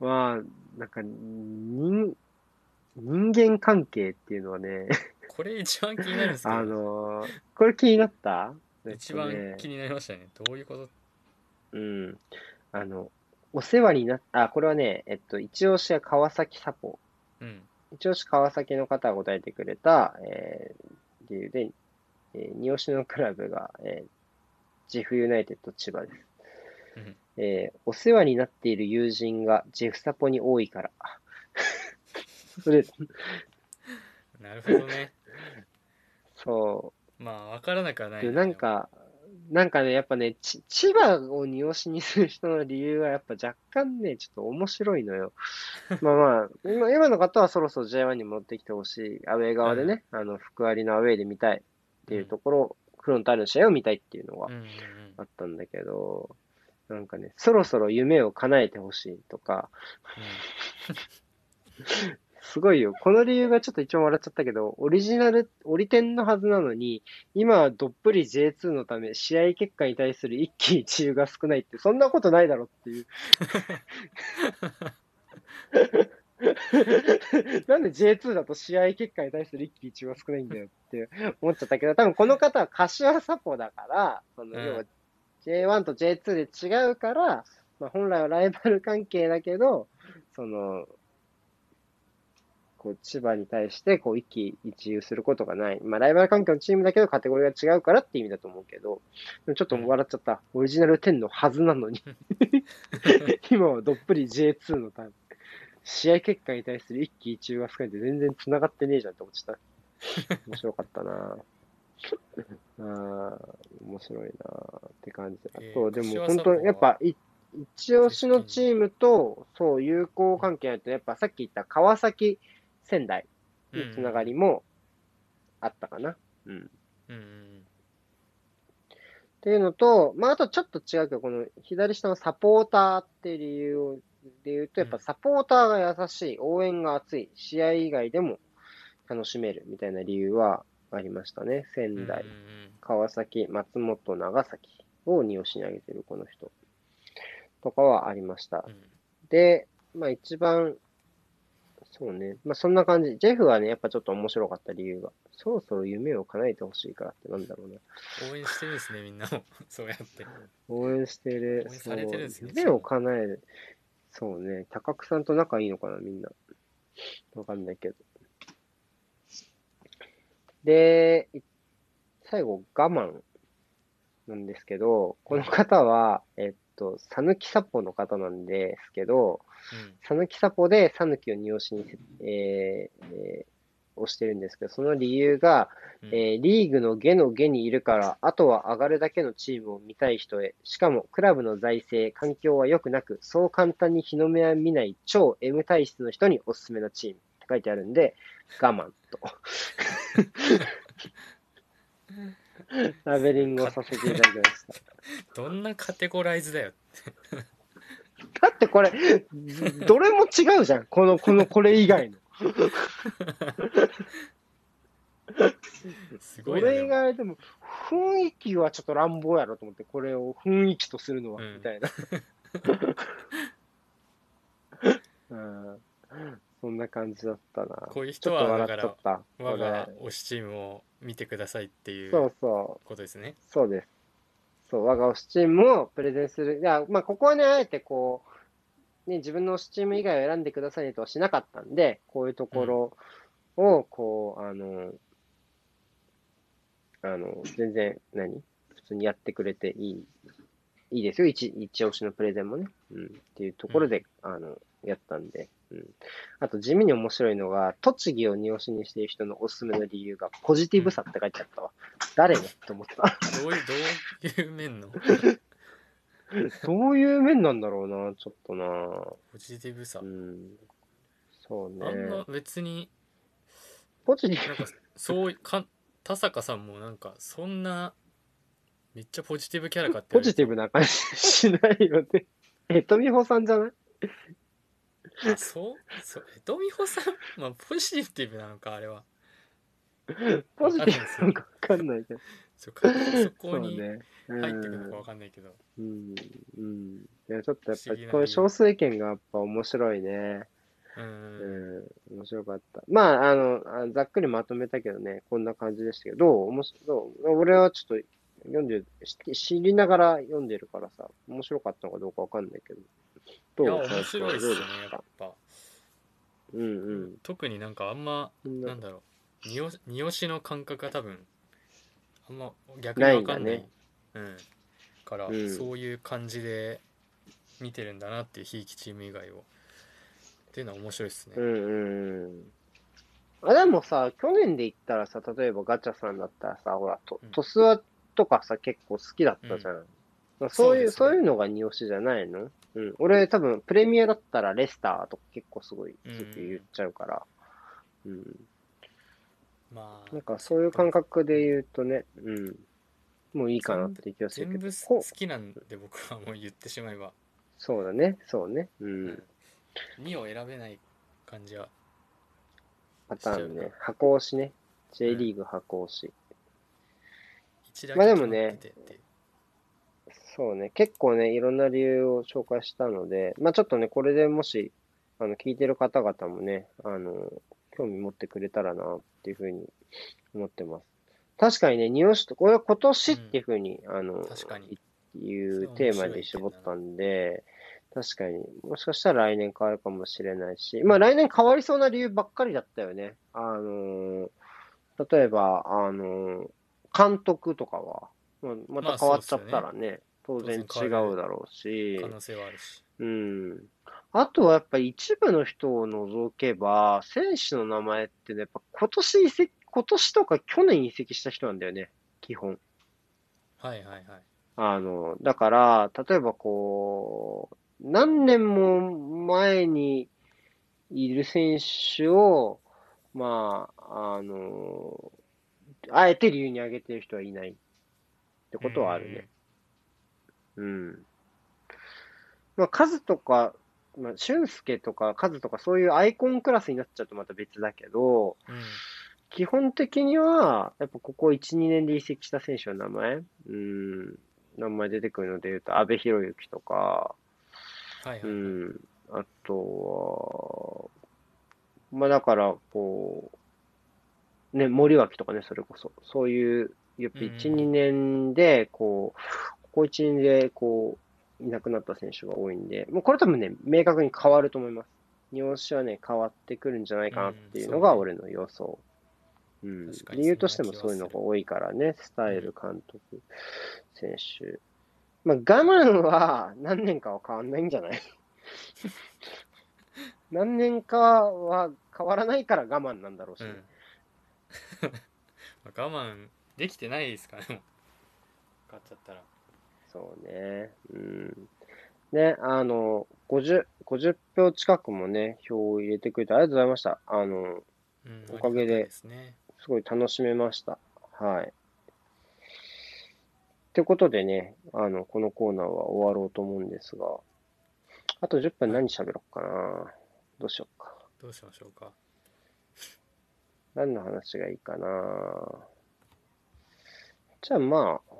まあ、なんか、人、人間関係っていうのはね、これ一番気になるんですけど。あのーこれ気になった？一番気になりましたね。どういうこと？うん。あの、お世話になっあ、これはね、えっと、一押しは川崎サポ。うん。一押し川崎の方が答えてくれた、えー、理由で、えー、二押しのクラブが、えー、ジェフユナイテッド千葉です。うん。えーお世話になっている友人がジェフサポに多いから。それ、なるほどね。そまあ分からなくはなう。いでなんか、なんかね、やっぱね、ち千葉を二押しにする人の理由はやっぱ若干ね、ちょっと面白いのよ。まあまあ、今今の方はそろそろ J1 に戻ってきてほしい。アウェー側でね、あの、福割のアウェーで見たいっていうところ、フロンターレの試合を見たいっていうのがうんうんうん。あったんだけど、なんかね、そろそろ夢を叶えてほしいとか、すごいよ。この理由がちょっと一番笑っちゃったけど、オリジナル、オリテンのはずなのに、今はどっぷり J2 のため、試合結果に対する一喜一憂が少ないって、そんなことないだろっていう。なんで J2 だと試合結果に対する一喜一憂が少ないんだよって思っちゃったけど、多分この方は柏サポだから、そのうん要は J1 と J2 で違うから、まあ、本来はライバル関係だけど、その、こう、千葉に対して、こう、一喜一憂することがない。まあ、ライバル関係のチームだけど、カテゴリーが違うからって意味だと思うけど、ちょっと笑っちゃった。オリジナル10のはずなのに。今はどっぷり J2 のタイム。試合結果に対する一喜一憂が少ないって全然繋がってねえじゃんって思っちゃった。面白かったな あー面白いなって感じで。あえーと、で柏も本当やっぱ、い一押しのチームと、そう、友好関係ないと、やっぱさっき言った川崎、仙台のつながりもあったかな。うん。うんうんっていうのと、まあ、あとちょっと違うけど、この左下のサポーターっていう理由で言うと、やっぱサポーターが優しい、応援が熱い、試合以外でも楽しめるみたいな理由はありましたね。仙台、うん川崎、松本、長崎を二押しに上げてるこの人とかはありましたう。んで、まあ一番、そうね。まあそんな感じ。ジェフはね、やっぱちょっと面白かった理由が、そろそろ夢を叶えてほしいからってなんだろうな。応援してるんですねみんなも そうやって応援してる。応援されてるんですねそう夢を叶える。そうね。高久さんと仲いいのかな、みんな。わかんないけど。で、い最後、我慢なんですけど、この方は、えっと、さぬきサポの方なんですけど、さぬきサポでさぬきを二押しに、えーえー押してるんですけど、その理由が、うんえーリーグの下の下にいるから、あとは上がるだけのチームを見たい人へ、しかもクラブの財政、環境は良くなく、そう簡単に日の目は見ない超 M 体質の人におすすめのチームって書いてあるんで、我慢と。ラベリングをさせていただきました。どんなカテゴライズだよ だってこれ、どれも違うじゃん。この、この、これ以外の。すこれ以ごいなでも外でも、雰囲気はちょっと乱暴やろと思って、これを雰囲気とするのは、うんみたいな。うんそんな感じだったな。こういう人はだ笑っかちゃった。我が推しチームを見てくださいっていうそうそう。ことですねそうです。そう、我が推しチームもプレゼンする。いや、まあ、ここはね、あえてこう、ね、自分の推しチーム以外を選んでくださいねとはしなかったんで、こういうところを、こう、あの、あの、全然、何？普通にやってくれていい、いいですよ。一、一押しのプレゼンもね。うん。っていうところで、あの、やったんで。うん。あと、地味に面白いのが、栃木を二押しにしている人のおすすめの理由が、ポジティブさって書いてあったわ。誰ねって思った。どういうどういう面の？どういう面なんだろうな、ちょっとな。ポジティブさうん。そうあんなね。別にポジティなんかそうか田坂さんもなんかそんなめっちゃポジティブキャラかってブ、ポジティブな感じしないよね。え、とみほさんじゃない？あ そうそうえとみほさんまあポジティブなのかあれはポジティブなのかわかんないけど。そこに入ってくるのかわかんないけどうん。うん。いや、ちょっとやっぱり、こういう少数意見がやっぱ面白いね。ううんん。面白かった。まあ、あの、あざっくりまとめたけどね、こんな感じでしたけど、どう面白いどう？俺はちょっと読んで、し知りながら読んでるからさ、面白かったのかどうかわかんないけど。どういや面白いですか？やっぱ。うんうん。特になんかあんまうんな。んだろう。におにおしの感覚が多分あんま逆に分かんない。ねうん、から、うん。そういう感じで見てるんだなっていうひいきチーム以外を。っていうのは面白いですね、うんうんうん。あ、でもさ、去年で言ったらさ、例えばガチャさんだったらさ、ほら、トうん。トスワとかさ、結構好きだったじゃん。まあそういう、そうういうのが二押しじゃないの？うん。俺多分、プレミアだったらレスターとか結構すごい言っちゃうから。うん。まあなんかそういう感覚で言うとね、うん。もういいかなって気がするけど全部。好きなんで僕はもう言ってしまえば、そうだね、そうね。うん。2を選べない感じはパターンね。箱押しね。J リーグ箱押し。1だまあでもねそうね、結構ね、いろんな理由を紹介したので、まあちょっとね、これでもし、あの、聞いてる方々もね、あの、興味持ってくれたらな、っていうふうに思ってます。確かにね、二押しと、これは今年っていうふうに、あの、確かに。いうテーマで絞ったんで、確かに、もしかしたら来年変わるかもしれないし、まあ来年変わりそうな理由ばっかりだったよね。あの、例えば、あの、監督とかは、まあまた変わっちゃったらね、当然違うだろうし、可能性はあるしうん。あとはやっぱり一部の人を除けば、選手の名前ってね、やっぱ今年移籍、今年とか去年移籍した人なんだよね、基本。はいはいはいあの、だから、例えばこう、何年も前にいる選手を、まあ、あの、あえて理由に挙げてる人はいないってことはあるね。うん。まあ、数とか、まあ、俊介とか数とかそういうアイコンクラスになっちゃうとまた別だけど、うん基本的には、やっぱここ1、2年で移籍した選手の名前、うん、名前出てくるので言うと、阿部寛之とか、はいはい、うん、あとは、まあだから、こう、ね、森脇とかね、それこそ、そういう、やっぱ1、うん。2年で、こう、ここ1、2年で、こう、いなくなった選手が多いんで、もうこれ多分ね、明確に変わると思います。二押しはね、変わってくるんじゃないかなっていうのがうん俺の予想。うん。確かに理由としてもそういうのが多いからね、スタイル、監督、選手。まあ、我慢は何年かは変わんないんじゃない？何年かは変わらないから我慢なんだろうし、うん。まあ我慢できてないですからね買っちゃったらそうね。うん。ね、あの、50、50票近くもね、票を入れてくれてありがとうございました。あの、うんおかげですごい楽しめました。はい。ってことでね、あの、このコーナーは終わろうと思うんですが、あと10分何喋ろうかな。どうしようか。どうしましょうか何の話がいいかな。じゃあまあ、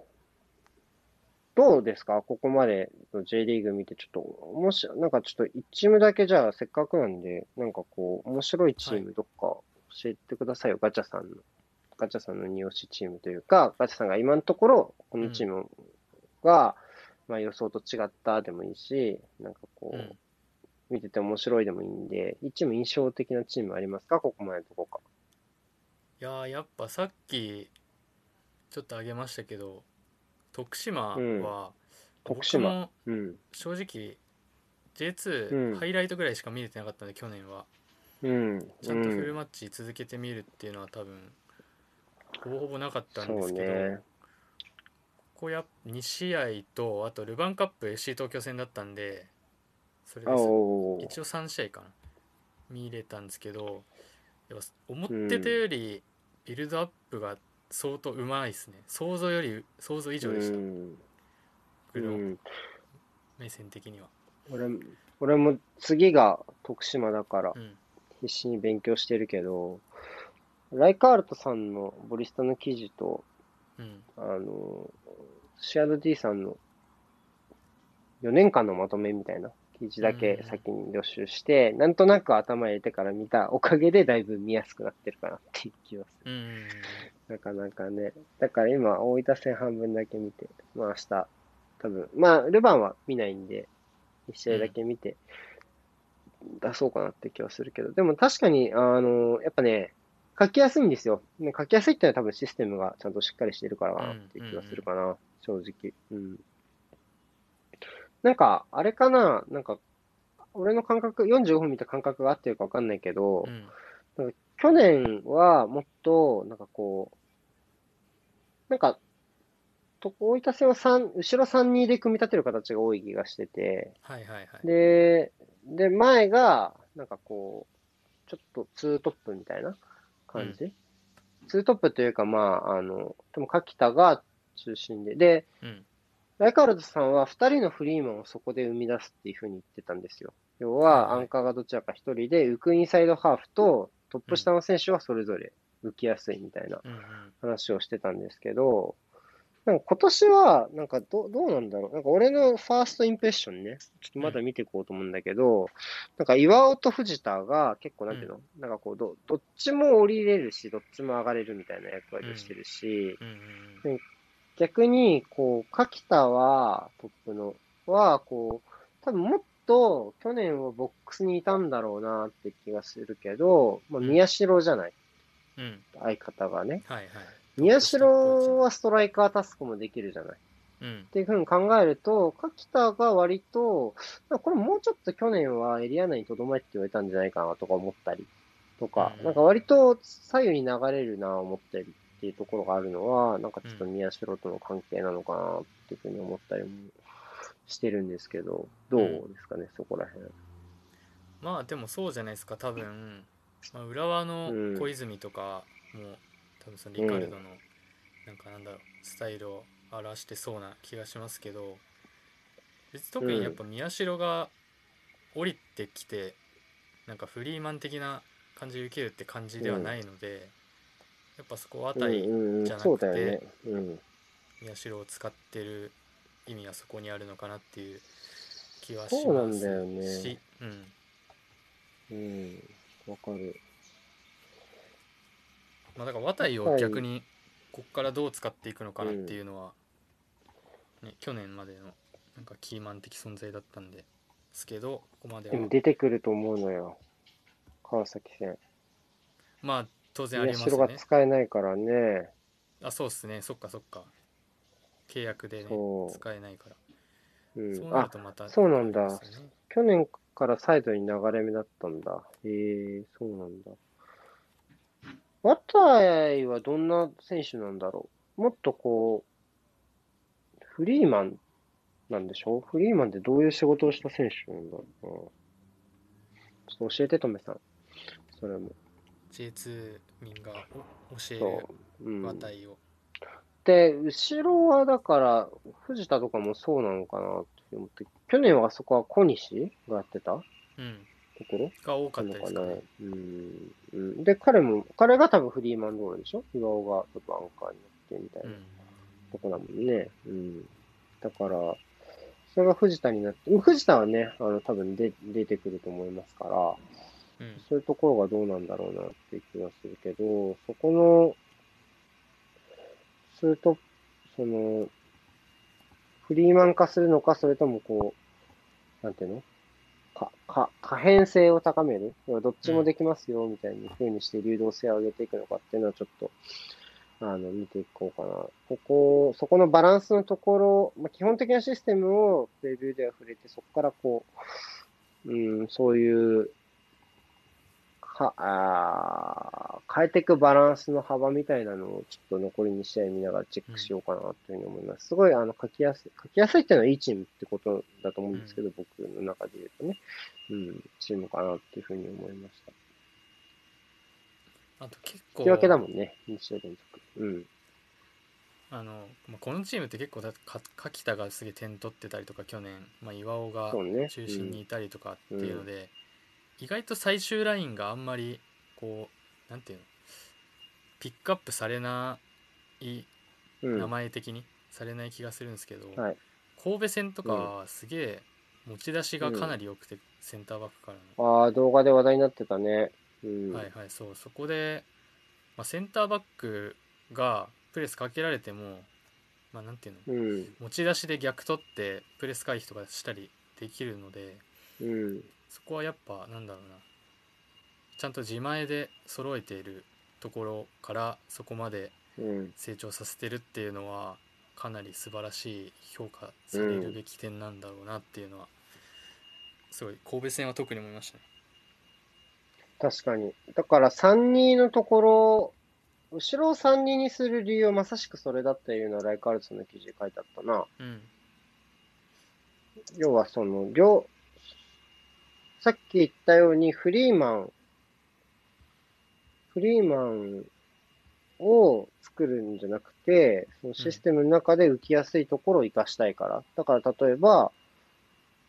どうですか？ここまでの J リーグ見て、ちょっと、もし、なんかちょっと1チームだけじゃあせっかくなんで、なんかこう、面白いチームどっか教えてくださいよ、ガチャさんの。ガチャさんの二押しチームというか、ガチャさんが今のところ、このチームが、まあ予想と違ったでもいいし、なんかこう、うん。見てて面白いでもいいんで、1チーム印象的なチームありますか？ここまでのとこか。いやーやっぱさっきちょっと挙げましたけど徳島は、うん。僕徳島。もうん。正直 J2、うん。ハイライトぐらいしか見れてなかったので去年は。うん。ちゃんとフルうんマッチ続けてみるっていうのは多分ほぼほぼなかったんですけど、ね。ここや2試合とあとルヴァンカップ FC 東京戦だったんでそれあで一応3試合かな見れたんですけどやっぱ思ってたよりビルドアップが相当うまいですね。想像より想像以上でした、うん。僕のうん。目線的には。俺も、俺も次が徳島だからうん。必死に勉強してるけど、ライカールトさんのボリスタの記事と、うん。あの、シアード D さんの4年間のまとめみたいな記事だけ先に予習して、なんとなく頭入れてから見たおかげでだいぶ見やすくなってるかなっていう気がする。うんうんうんなかなかね。だから今、大分戦半分だけ見て、まあ明日、多分、まあ、ルヴァンは見ないんで、一試合だけ見て、出そうかなって気はするけど、でも確かに、あの、やっぱね、書きやすいんですよ。ね、書きやすいってのは多分システムがちゃんとしっかりしてるからかなっていう気がするかな、正直。うん。なんか、あれかな、なんか、俺の感覚、45分見た感覚が合ってるかわかんないけど、うん去年はもっと、なんかこう、なんか、と大分戦は3、後ろ3-2で組み立てる形が多い気がしてて、はいはいはい。で、で、前が、なんかこう、ちょっとツートップみたいな感じ、ツートップというか、まあ、あの、でも柿田が中心で、で、うん。ライカールドさんは2人のフリーマンをそこで生み出すっていうふうに言ってたんですよ。要は、アンカーがどちらか1人で、浮くインサイドハーフとトップ下の選手はそれぞれ浮きやすいみたいなうんうん。話をしてたんですけど、なんか今年は、なんかどどうなんだろう。なんか俺のファーストインプレッションね、ちょっとまだ見ていこうと思うんだけど、なんか岩尾と藤田が結構なんていうの、なんかこうど、どっちも降りれるし、どっちも上がれるみたいな役割をしてるし、うんうん逆に、こう、柿田は、トップの、は、こう、多分もっと去年はボックスにいたんだろうなって気がするけど、まあ、宮代じゃない、うんうん相方がね。はいはい宮代はストライカータスクもできるじゃない。うんっていうふうに考えると、柿田が割と、これもうちょっと去年はエリア内にとどまれって言われたんじゃないかなとか思ったりとか、うんなんか割と左右に流れるな思ったりっていうところがあるのは、なんかちょっと宮代との関係なのかなっていうふうに思ったりもしてるんですけど、どうですかね、そこら辺。まあでもそうじゃないですか多分、まあ、浦和の小泉とかも多分そのリカルドのなんかなんだろうスタイルを表してそうな気がしますけど別に特にやっぱ宮代が降りてきてなんかフリーマン的な感じで受けるって感じではないので、やっぱそこあたりうんうんうんじゃなくてね。うん。宮代を使ってる意味はそこにあるのかなっていう気はしますしうんうん。わかる。まあ、だから渡井を逆にこっからどう使っていくのかなっていうのは、ね、去年までのなんかキーマン的存在だったんですけどここまではでも出てくると思うのよ。川崎戦。まあ当然あり宮ますよね代が使えないからね。あそうっすねそっかそっか契約でね使えないから、うん。そうなるあ、とまたそうなんだ去年からサイドに流れ目だったんだ。へえそうなんだ。渡井はどんな選手なんだろう？もっとこう、フリーマンなんでしょ？フリーマンってどういう仕事をした選手なんだろうな。ちょっと教えて、とめさん。それも。J2 民がお教えるそう。うん。で、後ろはだから、藤田とかもそうなのかなって思って、去年はあそこは小西がやってたとうん、ころ？が多かったなのかなですかね。うん。うん。で、彼も、彼が多分フリーマンロールでしょ？岩尾がちょっとアンカーになってみたいなうんとこだもんね。うん。だから、それが藤田になって、藤田はね、あの、多分で出てくると思いますから、うんそういうところがどうなんだろうなっていう気がするけど、そこの、ツートップ、その、フリーマン化するのか、それともこう、なんていうの？か、か、可変性を高める？要はどっちもできますよ、みたいな風にして流動性を上げていくのかっていうのはちょっと、あの、見ていこうかな。ここ、そこのバランスのところ、まあ、基本的なシステムをプレビューでは触れて、そこからこう、うん、そういう、か、あー変えていくバランスの幅みたいなのをちょっと残り2試合見ながらチェックしようかなというふうに思います。すごい、あの、書きやすい。書きやすいっていうのはいいチームってことだと思うんですけど、僕の中で言うとね。うん、チームかなっていうふうに思いました。あと結構引き分けだもんね、2試合連続。うん。あの、まあ、このチームって結構だか柿田がすげえ点取ってたりとか去年、まあ、岩尾が。中心にいたりとかっていうので、意外と最終ラインがあんまりこうなんていうの？ピックアップされないうん。うん名前的にされない気がするんですけど、はい。神戸戦とかはすげえ持ち出しがかなり良くて、センターバックからの、ああ、動画で話題になってたね。うん。はいはいそうそこで、まあ、センターバックがプレスかけられてもまあなんていうの？うん。持ち出しで逆取ってプレス回避とかしたりできるのでうん。そこはやっぱなんだろうなちゃんと自前で揃えているところからそこまでうん。成長させてるっていうのはかなり素晴らしい評価されるべき点なんだろうなっていうのは、すごい神戸戦は特に思いましたね。確かに。だから3-2のところ、後ろを3-2にする理由はまさしくそれだっていうのはライカールソンの記事に書いてあったな。うん要はその、両、さっき言ったようにフリーマン、フリーマンを作るんじゃなくて、そのシステムの中で浮きやすいところを活かしたいから。だから例えば、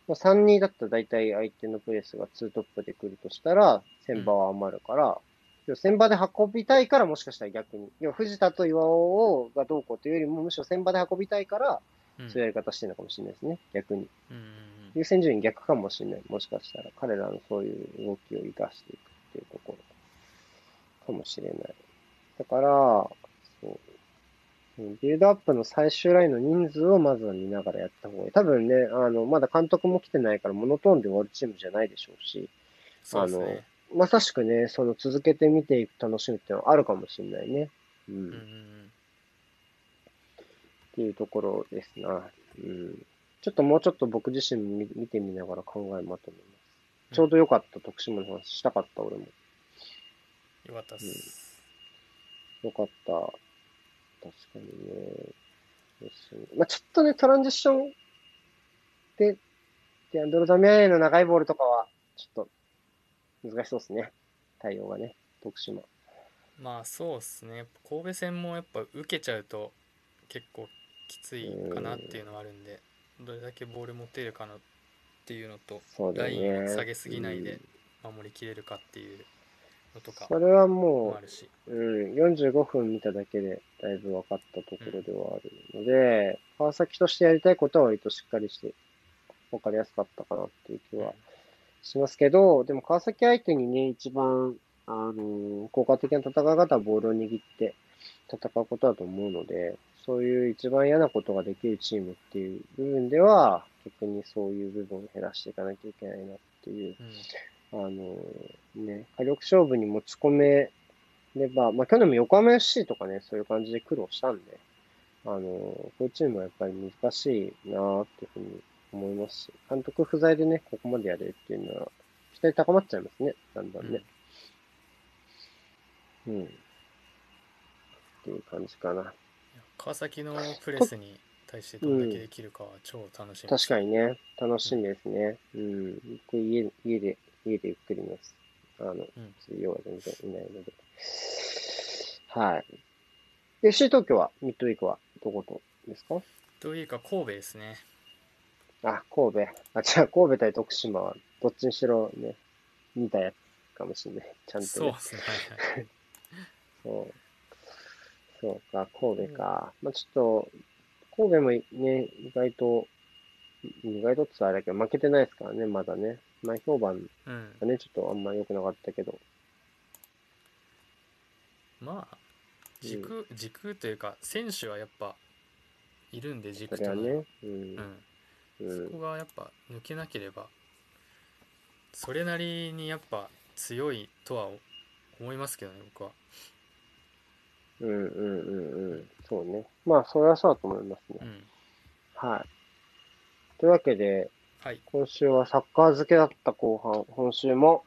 まあ3-2だったら大体相手のプレスが2トップで来るとしたら、先場は余るから、要は先場で運びたいからもしかしたら逆に。要は藤田と岩尾をがどうこうというよりも、むしろ先場で運びたいから、うんそういうやり方してるのかもしれないですね。逆に。うんうん優先順位逆かもしれない。もしかしたら彼らのそういう動きを活かしていくっていうところかもしれない。だから、そう。うんビルドアップの最終ラインの人数をまずは見ながらやった方がいい。多分ね、あの、まだ監督も来てないからモノトーンで終わるチームじゃないでしょうし、そうですね。まさしくね、その続けて見ていく楽しみっていうのはあるかもしれないね。うん。うんっんていうところですな。うん。ちょっともうちょっと僕自身も見見てみながら考えまとめます。ちょうどよかった、徳島の話したかった、俺も。よかったっす。よかった。確かにね。ですねまあ、ちょっとね、トランジッションで、ディアンドロ・ダミアンへの長いボールとかは、ちょっと難しそうですね。対応がね、徳島。まあそうっすね。神戸戦もやっぱ受けちゃうと結構きついかなっていうのはあるんで、どれだけボール持てるかなっていうのと、そうだライ。ンを下げすぎないでうん守りきれるかっていうのとかそれはももあるし。う、うん、45分見ただけでだいぶ分かったところではあるので、川崎としてやりたいことは割としっかりして分かりやすかったかなっていう気はしますけど、でも川崎相手にね、一番、あのー効果的な戦い方はボールを握って戦うことだと思うので、そういう一番嫌なことができるチームっていう部分では、逆にそういう部分を減らしていかなきゃいけないなっていううんあのね、火力勝負に持ち込めれば、まあ、去年も横浜 FC とかね、そういう感じで苦労したんで、あのこういうチームはやっぱり難しいなーっていうふうに思いますし、監督不在でね、ここまでやれるっていうのは、期待高まっちゃいますね、だんだんね。うん。っていう感じかな。川崎のプレスに対してどんだけできるかは超楽しみ確かにね、楽しみですね。うん。僕家、家で、家でゆっくり見ます。あの、うん水曜は全然いないので。はい。で、FC 東京は、ミッドウィークはどことですか？というか神戸ですね。あ、神戸。あ、じゃあ神戸対徳島は、どっちにしろね、似たやつかもしれない。ちゃんとねそうで。すね。はいはい そう。そうか、神戸か。まあちょっと、神戸もね、意外と、意外とって言ったらあれだけど、負けてないですからね、まだね。前評判うん。がね、ちょっとあんま良くなかったけど。まあ、軸、軸というか、選手はやっぱいるんで、そ軸とはね。うんそこがやっぱ抜けなければ、それなりにやっぱ強いとは思いますけどね、僕は。うんうんうんうん。そうね。まあ、それはそうだと思いますね。うん。はい。というわけで、はい。今週はサッカー漬けだった後半、今週も、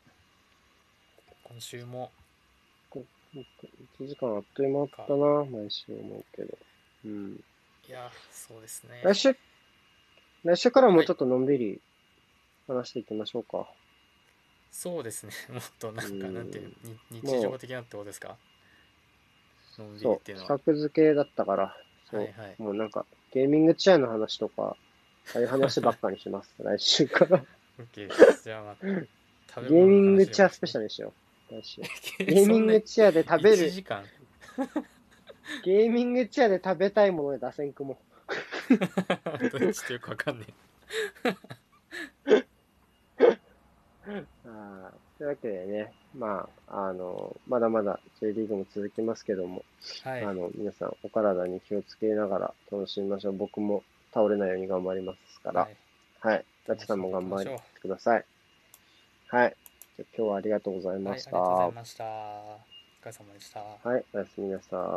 今週も、1時間あっという間だったな、毎週思うけど。うん。いや、そうですね。来週、来週からもうちょっとのんびり話していきましょうか。そうですね。もっとなんか、うんなんていうの、に日常的なってことですか？のんびりそう、っていうのは。作付けだったから、そう、はいはい。もうなんか、ゲーミングチェアの話とか、ああいう話ばっかにします、来週から。OK です。じゃあまあ、食ゲーミングチェアスペシャルにしよう、来週。ルゲーミングチェアで食べ1る、時間 ゲーミングチェアで食べたいもので打線組もどっちってよくわかんねう。あーというわけでね、まあ、あの、まだまだ J リーグも続きますけども、え。はい。あの、皆さんお体に気をつけながら楽しみましょう。僕も倒れないように頑張りますから、はいはい。ラチさんも頑張ってください。はい。じゃあ今日はありがとうございはい、ありがました。とうございました。お疲れ様でした。はい、おやすみなさい。